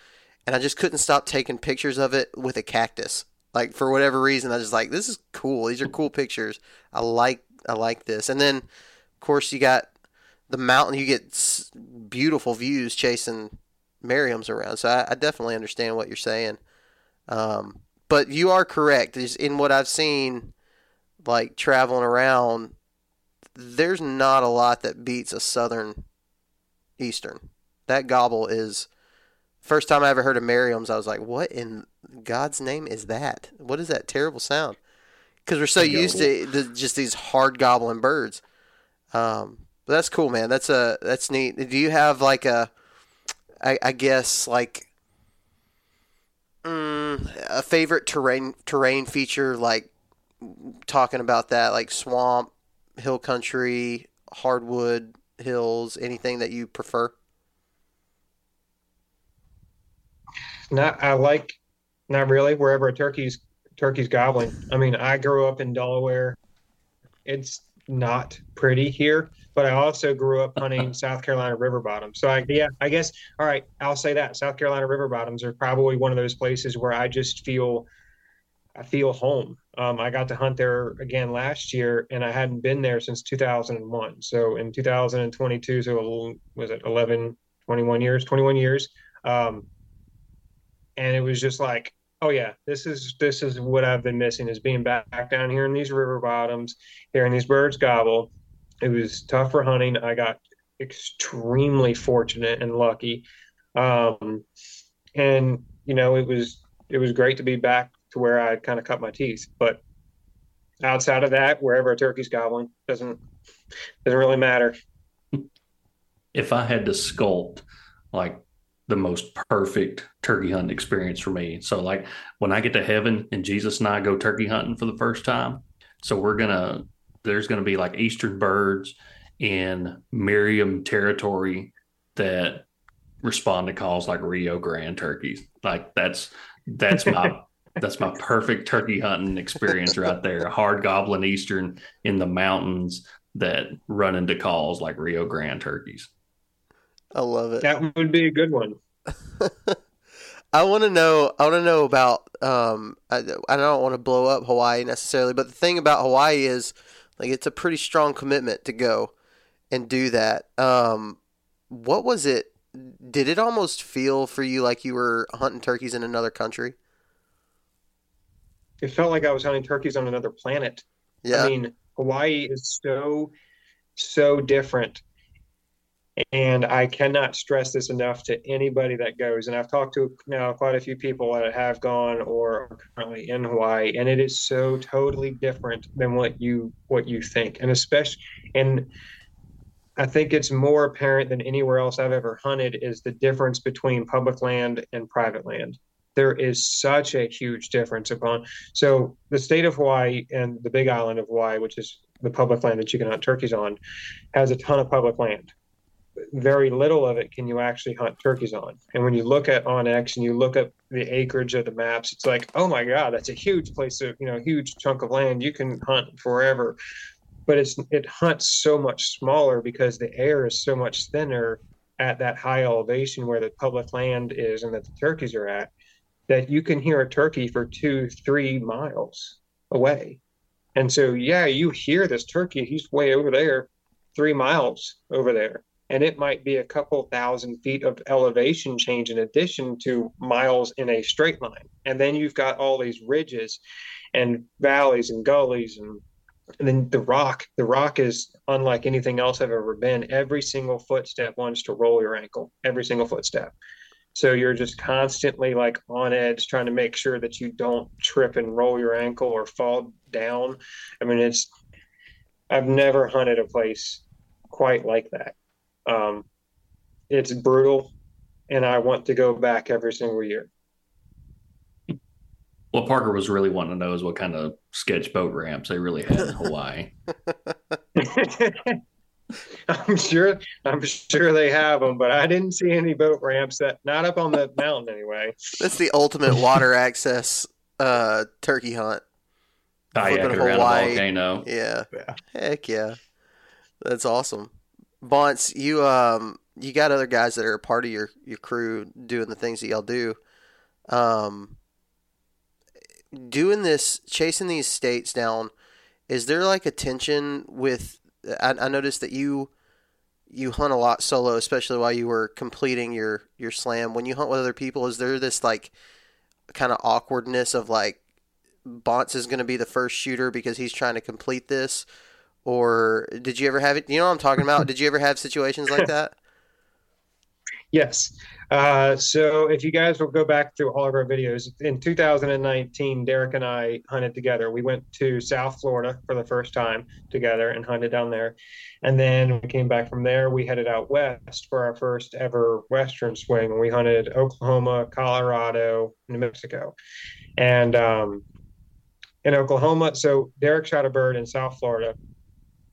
and I just couldn't stop taking pictures of it with a cactus. Like for whatever reason, I was just like, this is cool. These are cool pictures. I like I like this. And then, of course, you got the mountain. You get beautiful views chasing Merriam's around. So I, I definitely understand what you're saying. Um, but you are correct. In what I've seen, like traveling around, there's not a lot that beats a southern eastern. That gobble is First time I ever heard of Merriam's, I was like, "What in God's name is that? What is that terrible sound?" Because we're so used to the, just these hard gobbling birds. Um, but that's cool, man. That's a that's neat. Do you have like a, I, I guess like, mm, a favorite terrain terrain feature? Like talking about that, like swamp, hill country, hardwood hills, anything that you prefer? Not, I like, not really. Wherever a turkey's turkey's gobbling. I mean, I grew up in Delaware. It's not pretty here, but I also grew up hunting South Carolina river bottoms. So I, yeah, I guess. All right, I'll say that South Carolina river bottoms are probably one of those places where I just feel, I feel home. Um, I got to hunt there again last year, and I hadn't been there since 2001. So in 2022, so was it 11, 21 years, 21 years. Um, and it was just like oh yeah this is this is what i've been missing is being back, down here in these river bottoms hearing these birds gobble. It was tough for hunting. I got extremely fortunate and lucky. Um, and you know it was it was great to be back to where i kind of cut my teeth. But outside of that wherever a turkey's gobbling doesn't doesn't really matter. If I had to sculpt like the most perfect turkey hunting experience for me. So like when I get to heaven and Jesus and I go turkey hunting for the first time, so we're gonna there's gonna be like eastern birds in Merriam territory that respond to calls like Rio Grande turkeys. Like that's that's my that's my perfect turkey hunting experience right there. A hard goblin eastern in the mountains that run into calls like Rio Grande turkeys. I love it. That would be a good one. I want to know. I want to know about. Um, I, I don't want to blow up Hawaii necessarily, but the thing about Hawaii is, like, it's a pretty strong commitment to go and do that. Um, what was it? Did it almost feel for you like you were hunting turkeys in another country? It felt like I was hunting turkeys on another planet. Yeah. I mean, Hawaii is so so different and I cannot stress this enough to anybody that goes. And I've talked to now quite a few people that have gone or are currently in Hawaii, and it is so totally different than what you what you think. And especially, and I think it's more apparent than anywhere else I've ever hunted is the difference between public land and private land. There is such a huge difference upon. So the state of Hawaii and the Big Island of Hawaii, which is the public land that you can hunt turkeys on, has a ton of public land very little of it can you actually hunt turkeys on. And when you look at onX and you look at the acreage of the maps, it's like, oh my God, that's a huge place of, you know, huge chunk of land. You can hunt forever. But it's it hunts so much smaller because the air is so much thinner at that high elevation where the public land is and that the turkeys are at, that you can hear a turkey for two, three miles away. And so yeah, you hear this turkey, he's way over there, three miles over there and it might be a couple thousand feet of elevation change in addition to miles in a straight line. And then you've got all these ridges and valleys and gullies and and then the rock, the rock is unlike anything else I've ever been. Every single footstep wants to roll your ankle, every single footstep. So you're just constantly like on edge trying to make sure that you don't trip and roll your ankle or fall down. I mean, it's, I've never hunted a place quite like that. Um, it's brutal, and I want to go back every single year. What Parker was really wanting to know is what kind of sketch boat ramps they really had in Hawaii. I'm sure I'm sure they have them, but I didn't see any boat ramps that not up on the mountain anyway. That's the ultimate water access uh, turkey hunt. Kayak around a volcano. Yeah. yeah. Heck yeah. That's awesome. Bonts, you um you got other guys that are a part of your your crew doing the things that y'all do. Um, doing this, chasing these states down. Is there like a tension with? I, I noticed that you you hunt a lot solo, especially while you were completing your your slam. When you hunt with other people, is there this like kind of awkwardness of like Bonts is going to be the first shooter because he's trying to complete this, or did you ever have it? You know what I'm talking about? did you ever have situations like that? Yes. Uh, so if you guys will go back through all of our videos, in 2019, Derek and I hunted together. We went to South Florida for the first time together and hunted down there. And then we came back from there. We headed out west for our first ever Western swing. We hunted Oklahoma, Colorado, New Mexico. And um, in Oklahoma, so Derek shot a bird in South Florida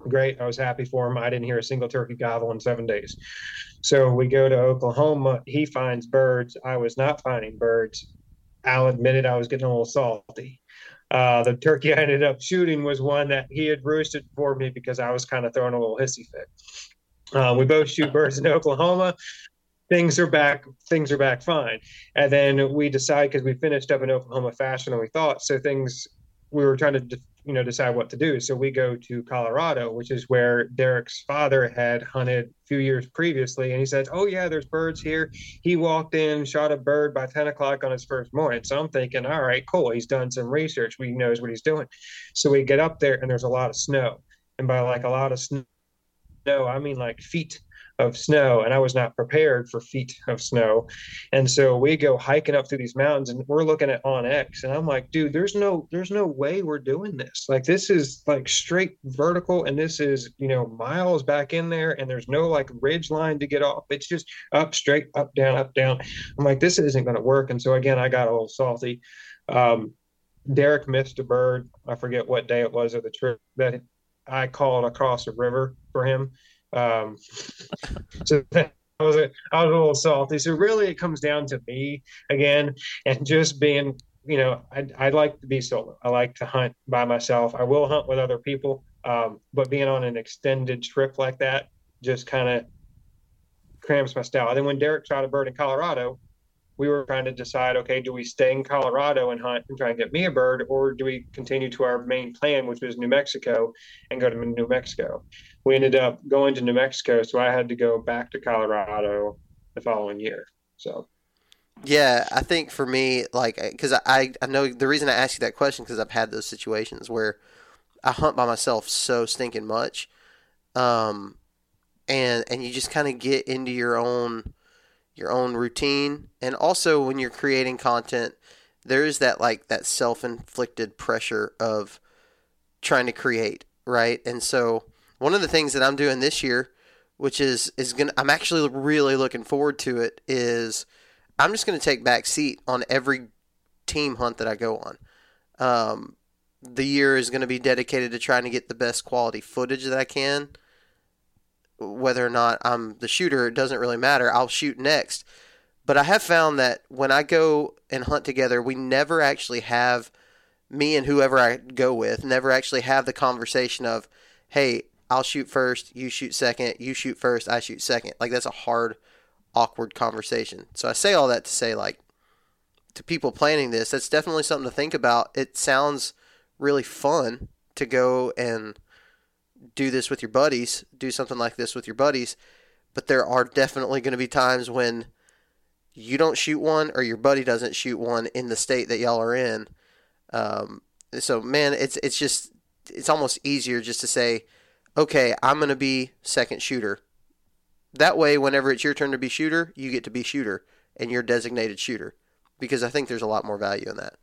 great. I was happy for him. I didn't hear a single turkey gobble in seven days. So we go to Oklahoma. He finds birds. I was not finding birds. Al admitted I was getting a little salty. Uh, the turkey I ended up shooting was one that he had roosted for me because I was kind of throwing a little hissy fit. Uh, we both shoot birds in Oklahoma. Things are back. Things are back fine. And then we decide because we finished up in Oklahoma faster than we thought. So things we were trying to you know decide what to do. So we go to colorado which is where derek's father had hunted a few years previously and he says oh yeah there's birds here. He walked in shot a bird by 10 o'clock on his first morning. So i'm thinking all right cool he's done some research. He knows what he's doing. So we get up there and there's a lot of snow. And by like a lot of snow i mean like feet of snow and I was not prepared for feet of snow. And so we go hiking up through these mountains and we're looking at onX and I'm like, dude, there's no there's no way we're doing this. Like this is like straight vertical and this is, you know, miles back in there and there's no like ridge line to get off. It's just up straight, up down, up down. I'm like, this isn't gonna work. And so again, I got a little salty. Um, Derek missed a bird. I forget what day it was of the trip that I called across a river for him. Um, so I was a, I was a little salty. So really, it comes down to me again, and just being, you know, I I like to be solo. I like to hunt by myself. I will hunt with other people, um, but being on an extended trip like that just kind of cramps my style. And then when Derek shot a bird in Colorado, we were trying to decide okay do we stay in colorado and hunt and try and get me a bird or do we continue to our main plan which was new mexico and go to new mexico. We ended up going to new mexico so i had to go back to colorado the following year so. Yeah i think for me like because I, I know the reason i asked you that question because i've had those situations where i hunt by myself so stinking much um and and you just kind of get into your own your own routine. And also when you're creating content there is that like that self-inflicted pressure of trying to create right? And so one of the things that i'm doing this year which is is gonna i'm actually really looking forward to it is i'm just gonna take back seat on every team hunt that i go on. Um, the year is going to be dedicated to trying to get the best quality footage that i can whether or not I'm the shooter, it doesn't really matter. I'll shoot next. But I have found that when I go and hunt together, we never actually have me and whoever I go with never actually have the conversation of, hey, I'll shoot first, you shoot second, you shoot first, I shoot second. Like that's a hard, awkward conversation. So I say all that to say, like, to people planning this, that's definitely something to think about. It sounds really fun to go and do this with your buddies, do something like this with your buddies, but there are definitely going to be times when you don't shoot one or your buddy doesn't shoot one in the state that y'all are in. Um, so man, it's it's just it's almost easier just to say, okay, I'm going to be second shooter. That way, whenever it's your turn to be shooter, you get to be shooter and you're designated shooter, because I think there's a lot more value in that.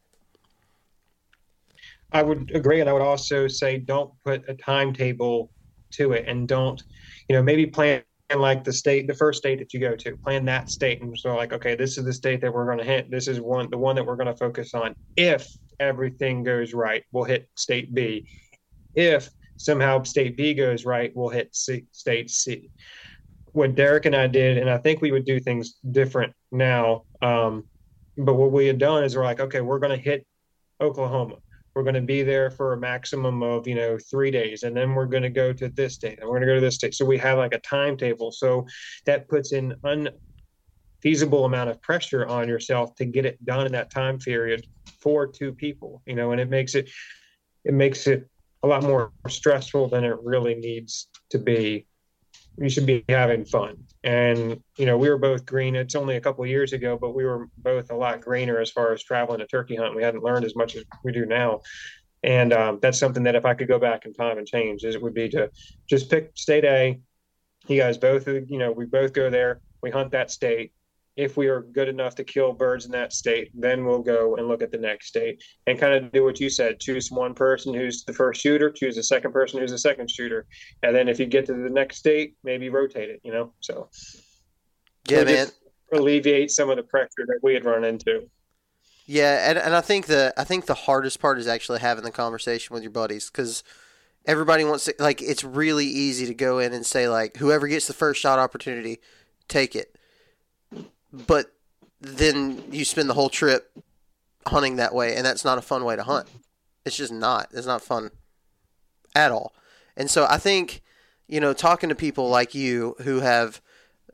I would agree, and I would also say don't put a timetable to it, and don't, you know, maybe plan like the state, the first state that you go to, plan that state, and so like, okay, this is the state that we're going to hit. This is one, the one that we're going to focus on. If everything goes right, we'll hit state B. If somehow state B goes right, we'll hit C, state C. What Derek and I did, and I think we would do things different now. Um, but what we had done is we're like, okay, we're going to hit Oklahoma we're going to be there for a maximum of you know three days and then we're going to go to this date and we're going to go to this date so we have like a timetable. So that puts an unfeasible amount of pressure on yourself to get it done in that time period for two people you know and it makes it it makes it a lot more stressful than it really needs to be you should be having fun. And you know, we were both green. It's only a couple years ago, but we were both a lot greener as far as traveling a turkey hunt. We hadn't learned as much as we do now. And um, that's something that if I could go back in time and change, is it would be to just pick state A. You guys both, you know, we both go there. We hunt that state if we are good enough to kill birds in that state, then we'll go and look at the next state and kind of do what you said. Choose one person who's the first shooter, choose a second person who's the second shooter. And then if you get to the next state, maybe rotate it, you know? So, yeah, so man. Alleviate some of the pressure that we had run into. Yeah, and, and I think the I think the hardest part is actually having the conversation with your buddies because everybody wants to like it's really easy to go in and say like whoever gets the first shot opportunity, take it but then you spend the whole trip hunting that way, and that's not a fun way to hunt. It's just not. It's not fun at all. And so I think, you know, talking to people like you who have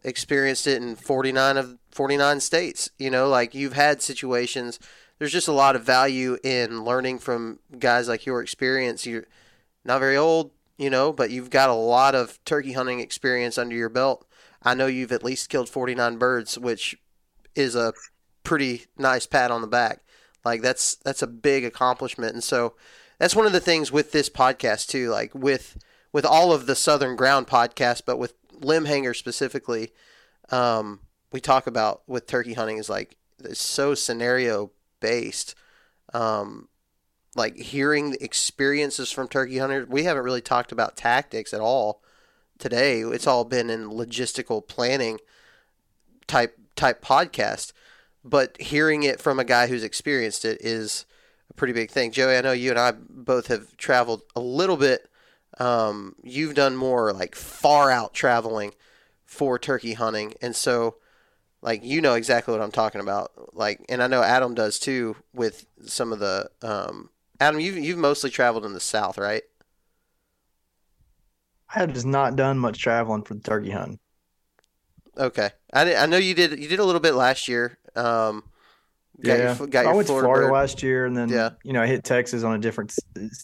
experienced it in 49 of 49 states, you know, like you've had situations. There's just a lot of value in learning from guys like your experience. You're not very old, you know, but you've got a lot of turkey hunting experience under your belt. I know you've at least killed 49 birds, which is a pretty nice pat on the back. Like that's that's a big accomplishment, and so that's one of the things with this podcast too. Like with with all of the Southern Ground podcast, but with Limbhanger specifically, um, we talk about with turkey hunting is like it's so scenario based. Um, like hearing the experiences from turkey hunters, we haven't really talked about tactics at all today. It's all been in logistical planning type type podcast. But hearing it from a guy who's experienced it is a pretty big thing. Joey, I know you and I both have traveled a little bit. Um, you've done more like far out traveling for turkey hunting, and so like you know exactly what I'm talking about. Like, and I know Adam does too with some of the. Um, Adam, you've you've mostly traveled in the South, right? I have just not done much traveling for the turkey hunting. Okay, I, I know you did. You did a little bit last year. Um, got yeah, your, got I went Florida to Florida bird. last year, and then yeah. you know I hit Texas on a different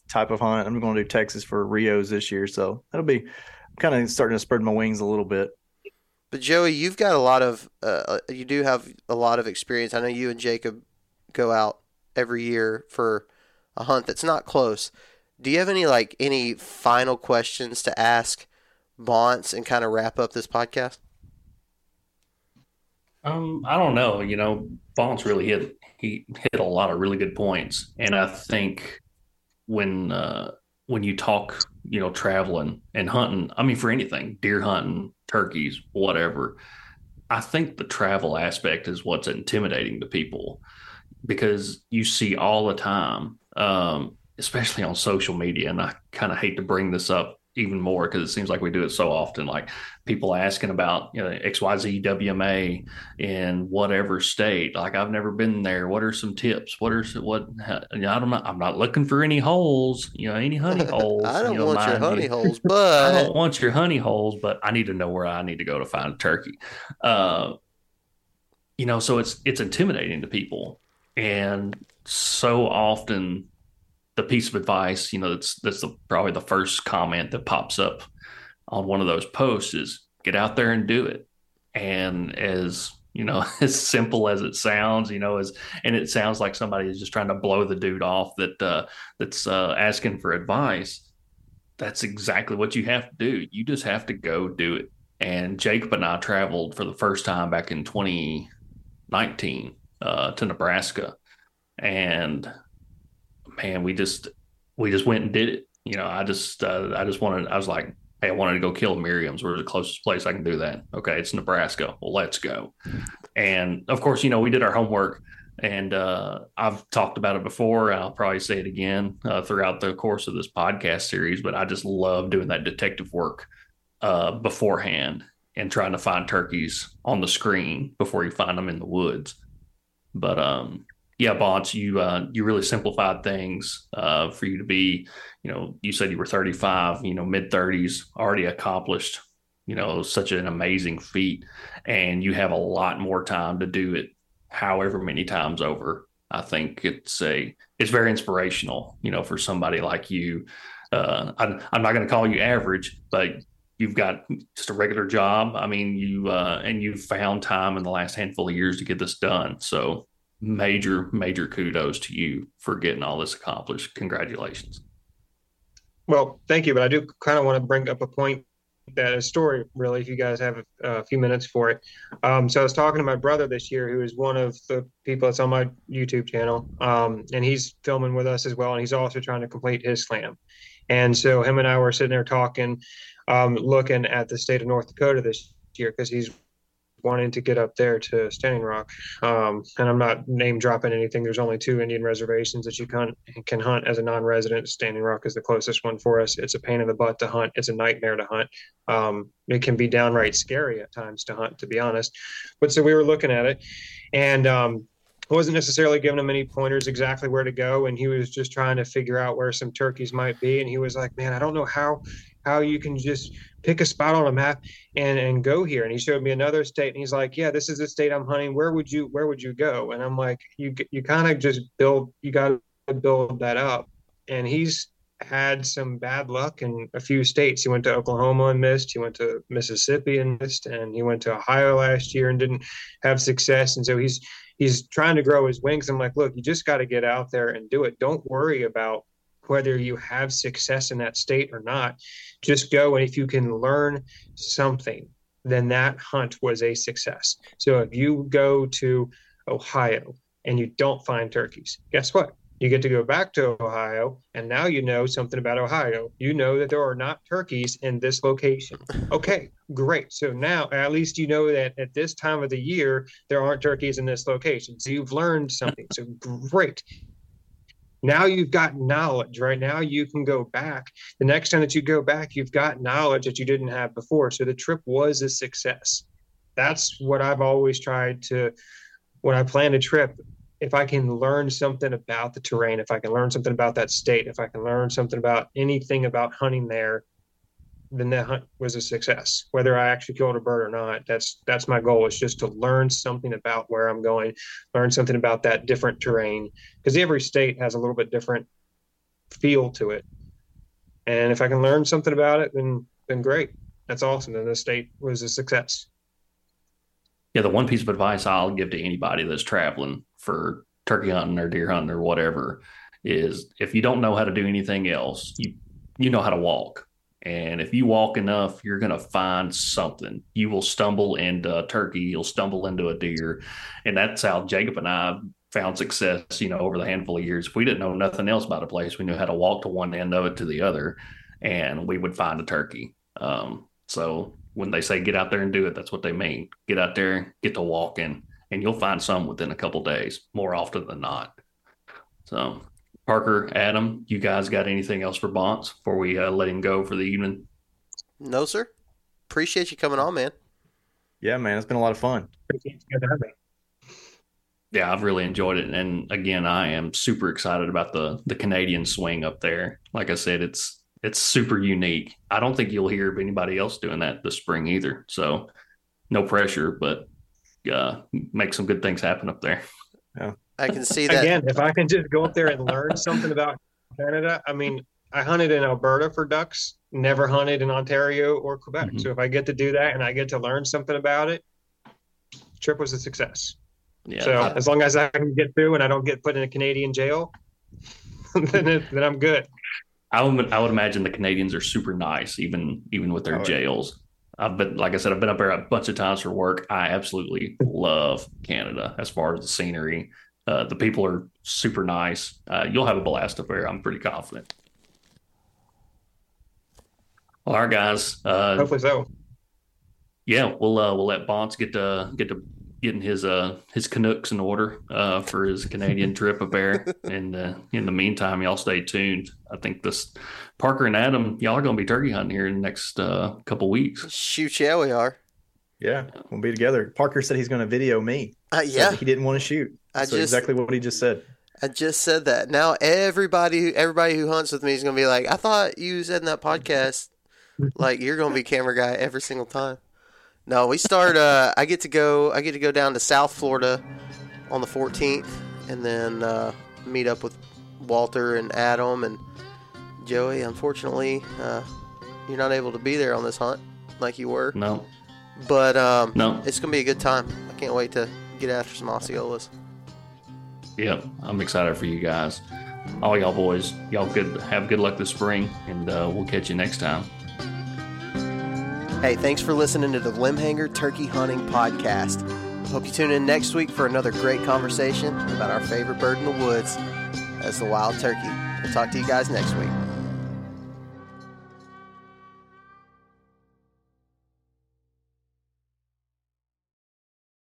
type of hunt. I'm going to do Texas for Rios this year, so that'll be kind of starting to spread my wings a little bit. But Joey, you've got a lot of uh, uh, you do have a lot of experience. I know you and Jacob go out every year for a hunt that's not close. Do you have any like any final questions to ask Bonts and kind of wrap up this podcast? Um, I don't know. You know, Bonts really hit he hit a lot of really good points, and I think when uh, when you talk, you know, traveling and hunting, I mean, for anything, deer hunting, turkeys, whatever. I think the travel aspect is what's intimidating to people because you see all the time, um, especially on social media. And I kind of hate to bring this up even more because it seems like we do it so often. Like people asking about you know, XYZ WMA in whatever state. Like I've never been there. What are some tips? What are what? I don't Know. I'm not looking for any holes. You know, any honey holes. I don't you know, want your honey you. holes, but I don't want your honey holes. But I need to know where I need to go to find a turkey. Uh, you know, so it's it's intimidating to people, and so often the piece of advice, you know, that's that's the, probably the first comment that pops up on one of those posts is get out there and do it. And as you know, as simple as it sounds, you know, as and it sounds like somebody is just trying to blow the dude off that uh, that's uh, asking for advice. That's exactly what you have to do. You just have to go do it. And Jacob and I traveled for the first time back in 2019 uh, to Nebraska, and man, we just we just went and did it. You know, I just uh, I just wanted I was like, hey, I wanted to go kill Merriam's. Where's the closest place I can do that? Okay, it's Nebraska. Well, let's go. And of course, you know, we did our homework, and uh, I've talked about it before. I'll probably say it again uh, throughout the course of this podcast series. But I just love doing that detective work uh, beforehand and trying to find turkeys on the screen before you find them in the woods. But um, yeah, Bonts, you uh, you really simplified things uh, for you to be, you know, you said you were 35, you know, mid 30s, already accomplished, you know, such an amazing feat, and you have a lot more time to do it, however many times over. I think it's a it's very inspirational, you know, for somebody like you. Uh, I'm, I'm not going to call you average, but you've got just a regular job. I mean, you uh, and you've found time in the last handful of years to get this done. So major, major kudos to you for getting all this accomplished. Congratulations. Well, thank you. But I do kind of want to bring up a point that a story, really, if you guys have a, a few minutes for it. Um, so I was talking to my brother this year, who is one of the people that's on my YouTube channel, um, and he's filming with us as well, and he's also trying to complete his slam. And so him and I were sitting there talking, um, looking at the state of North Dakota this year because he's wanting to get up there to Standing Rock. Um, and I'm not name dropping anything. There's only two Indian reservations that you can can hunt as a non-resident. Standing Rock is the closest one for us. It's a pain in the butt to hunt. It's a nightmare to hunt. Um, it can be downright scary at times to hunt, to be honest. But so we were looking at it, and um, wasn't necessarily giving him any pointers exactly where to go, and he was just trying to figure out where some turkeys might be. And he was like, "Man, I don't know how how you can just pick a spot on a map and and go here. And he showed me another state and he's like yeah this is the state i'm hunting. Where would you where would you go? And i'm like you you kind of just build you got to build that up. And he's had some bad luck in a few states. He went to oklahoma and missed he went to mississippi and missed and he went to ohio last year and didn't have success. And so he's he's trying to grow his wings. I'm like look you just got to get out there and do it. Don't worry about whether you have success in that state or not. Just go, and if you can learn something, then that hunt was a success. So if you go to Ohio and you don't find turkeys, guess what? You get to go back to Ohio, and now you know something about Ohio. You know that there are not turkeys in this location. Okay, great. So now at least you know that at this time of the year, there aren't turkeys in this location. So you've learned something. So great. Now you've got knowledge, right? Now you can go back. The next time that you go back, you've got knowledge that you didn't have before. So the trip was a success. That's what I've always tried to, when I plan a trip, if I can learn something about the terrain, if I can learn something about that state, if I can learn something about anything about hunting there, then that hunt was a success. Whether I actually killed a bird or not, that's that's my goal. Is just to learn something about where I'm going, learn something about that different terrain, because every state has a little bit different feel to it. And if I can learn something about it, then then great. That's awesome. Then the state was a success. Yeah, the one piece of advice I'll give to anybody that's traveling for turkey hunting or deer hunting or whatever is if you don't know how to do anything else, you you know how to walk. And if you walk enough, you're going to find something. You will stumble into a turkey, you'll stumble into a deer. And that's how Jacob and I found success, you know, over the handful of years. If we didn't know nothing else about a place, we knew how to walk to one end of it to the other, and we would find a turkey. Um, so when they say get out there and do it, that's what they mean. Get out there, get to walking, and you'll find some within a couple days, more often than not. So, Parker, Adam, you guys got anything else for Bonts before we uh, let him go for the evening? No, sir. Appreciate you coming on, man. Yeah, man, it's been a lot of fun. Yeah, I've really enjoyed it, and again, I am super excited about the the Canadian swing up there. Like I said, it's it's super unique. I don't think you'll hear of anybody else doing that this spring either. So, no pressure, but uh, make some good things happen up there. Yeah. I can see that. Again, if I can just go up there and learn something about Canada, I mean, I hunted in Alberta for ducks, never hunted in Ontario or Quebec. Mm-hmm. So if I get to do that and I get to learn something about it, trip was a success. Yeah, so I, as long as I can get through and I don't get put in a Canadian jail, then it, then I'm good. I would I would imagine the Canadians are super nice, even even with their oh, jails. I've been, like I said, I've been up there a bunch of times for work. I absolutely love Canada as far as the scenery. Uh, the people are super nice. Uh, you'll have a blast up there. I'm pretty confident. All right, guys. Uh, Hopefully so. Yeah, we'll uh, we'll let Bonts get to get to getting his uh his Canucks in order uh for his Canadian trip up there. And uh, in the meantime, y'all stay tuned. I think this Parker and Adam, y'all are going to be turkey hunting here in the next uh, couple weeks. Shoot, yeah, we are. Yeah, we'll be together. Parker said he's going to video me. Uh, yeah, he didn't want to shoot. I so just, exactly what he just said. I just said that. Now everybody, everybody who hunts with me is going to be like, "I thought you said in that podcast, like you're going to be camera guy every single time." No, we start. Uh, I get to go. I get to go down to South Florida on the 14th, and then uh, meet up with Walter and Adam and Joey. Unfortunately, uh, you're not able to be there on this hunt like you were. No. But um, no, it's gonna be a good time. I can't wait to get after some Osceolas. Yep, I'm excited for you guys. All y'all boys, y'all good. Have good luck this spring, and uh, we'll catch you next time. Hey, thanks for listening to the Limbhanger Turkey Hunting Podcast. Hope you tune in next week for another great conversation about our favorite bird in the woods, as the wild turkey. We'll talk to you guys next week.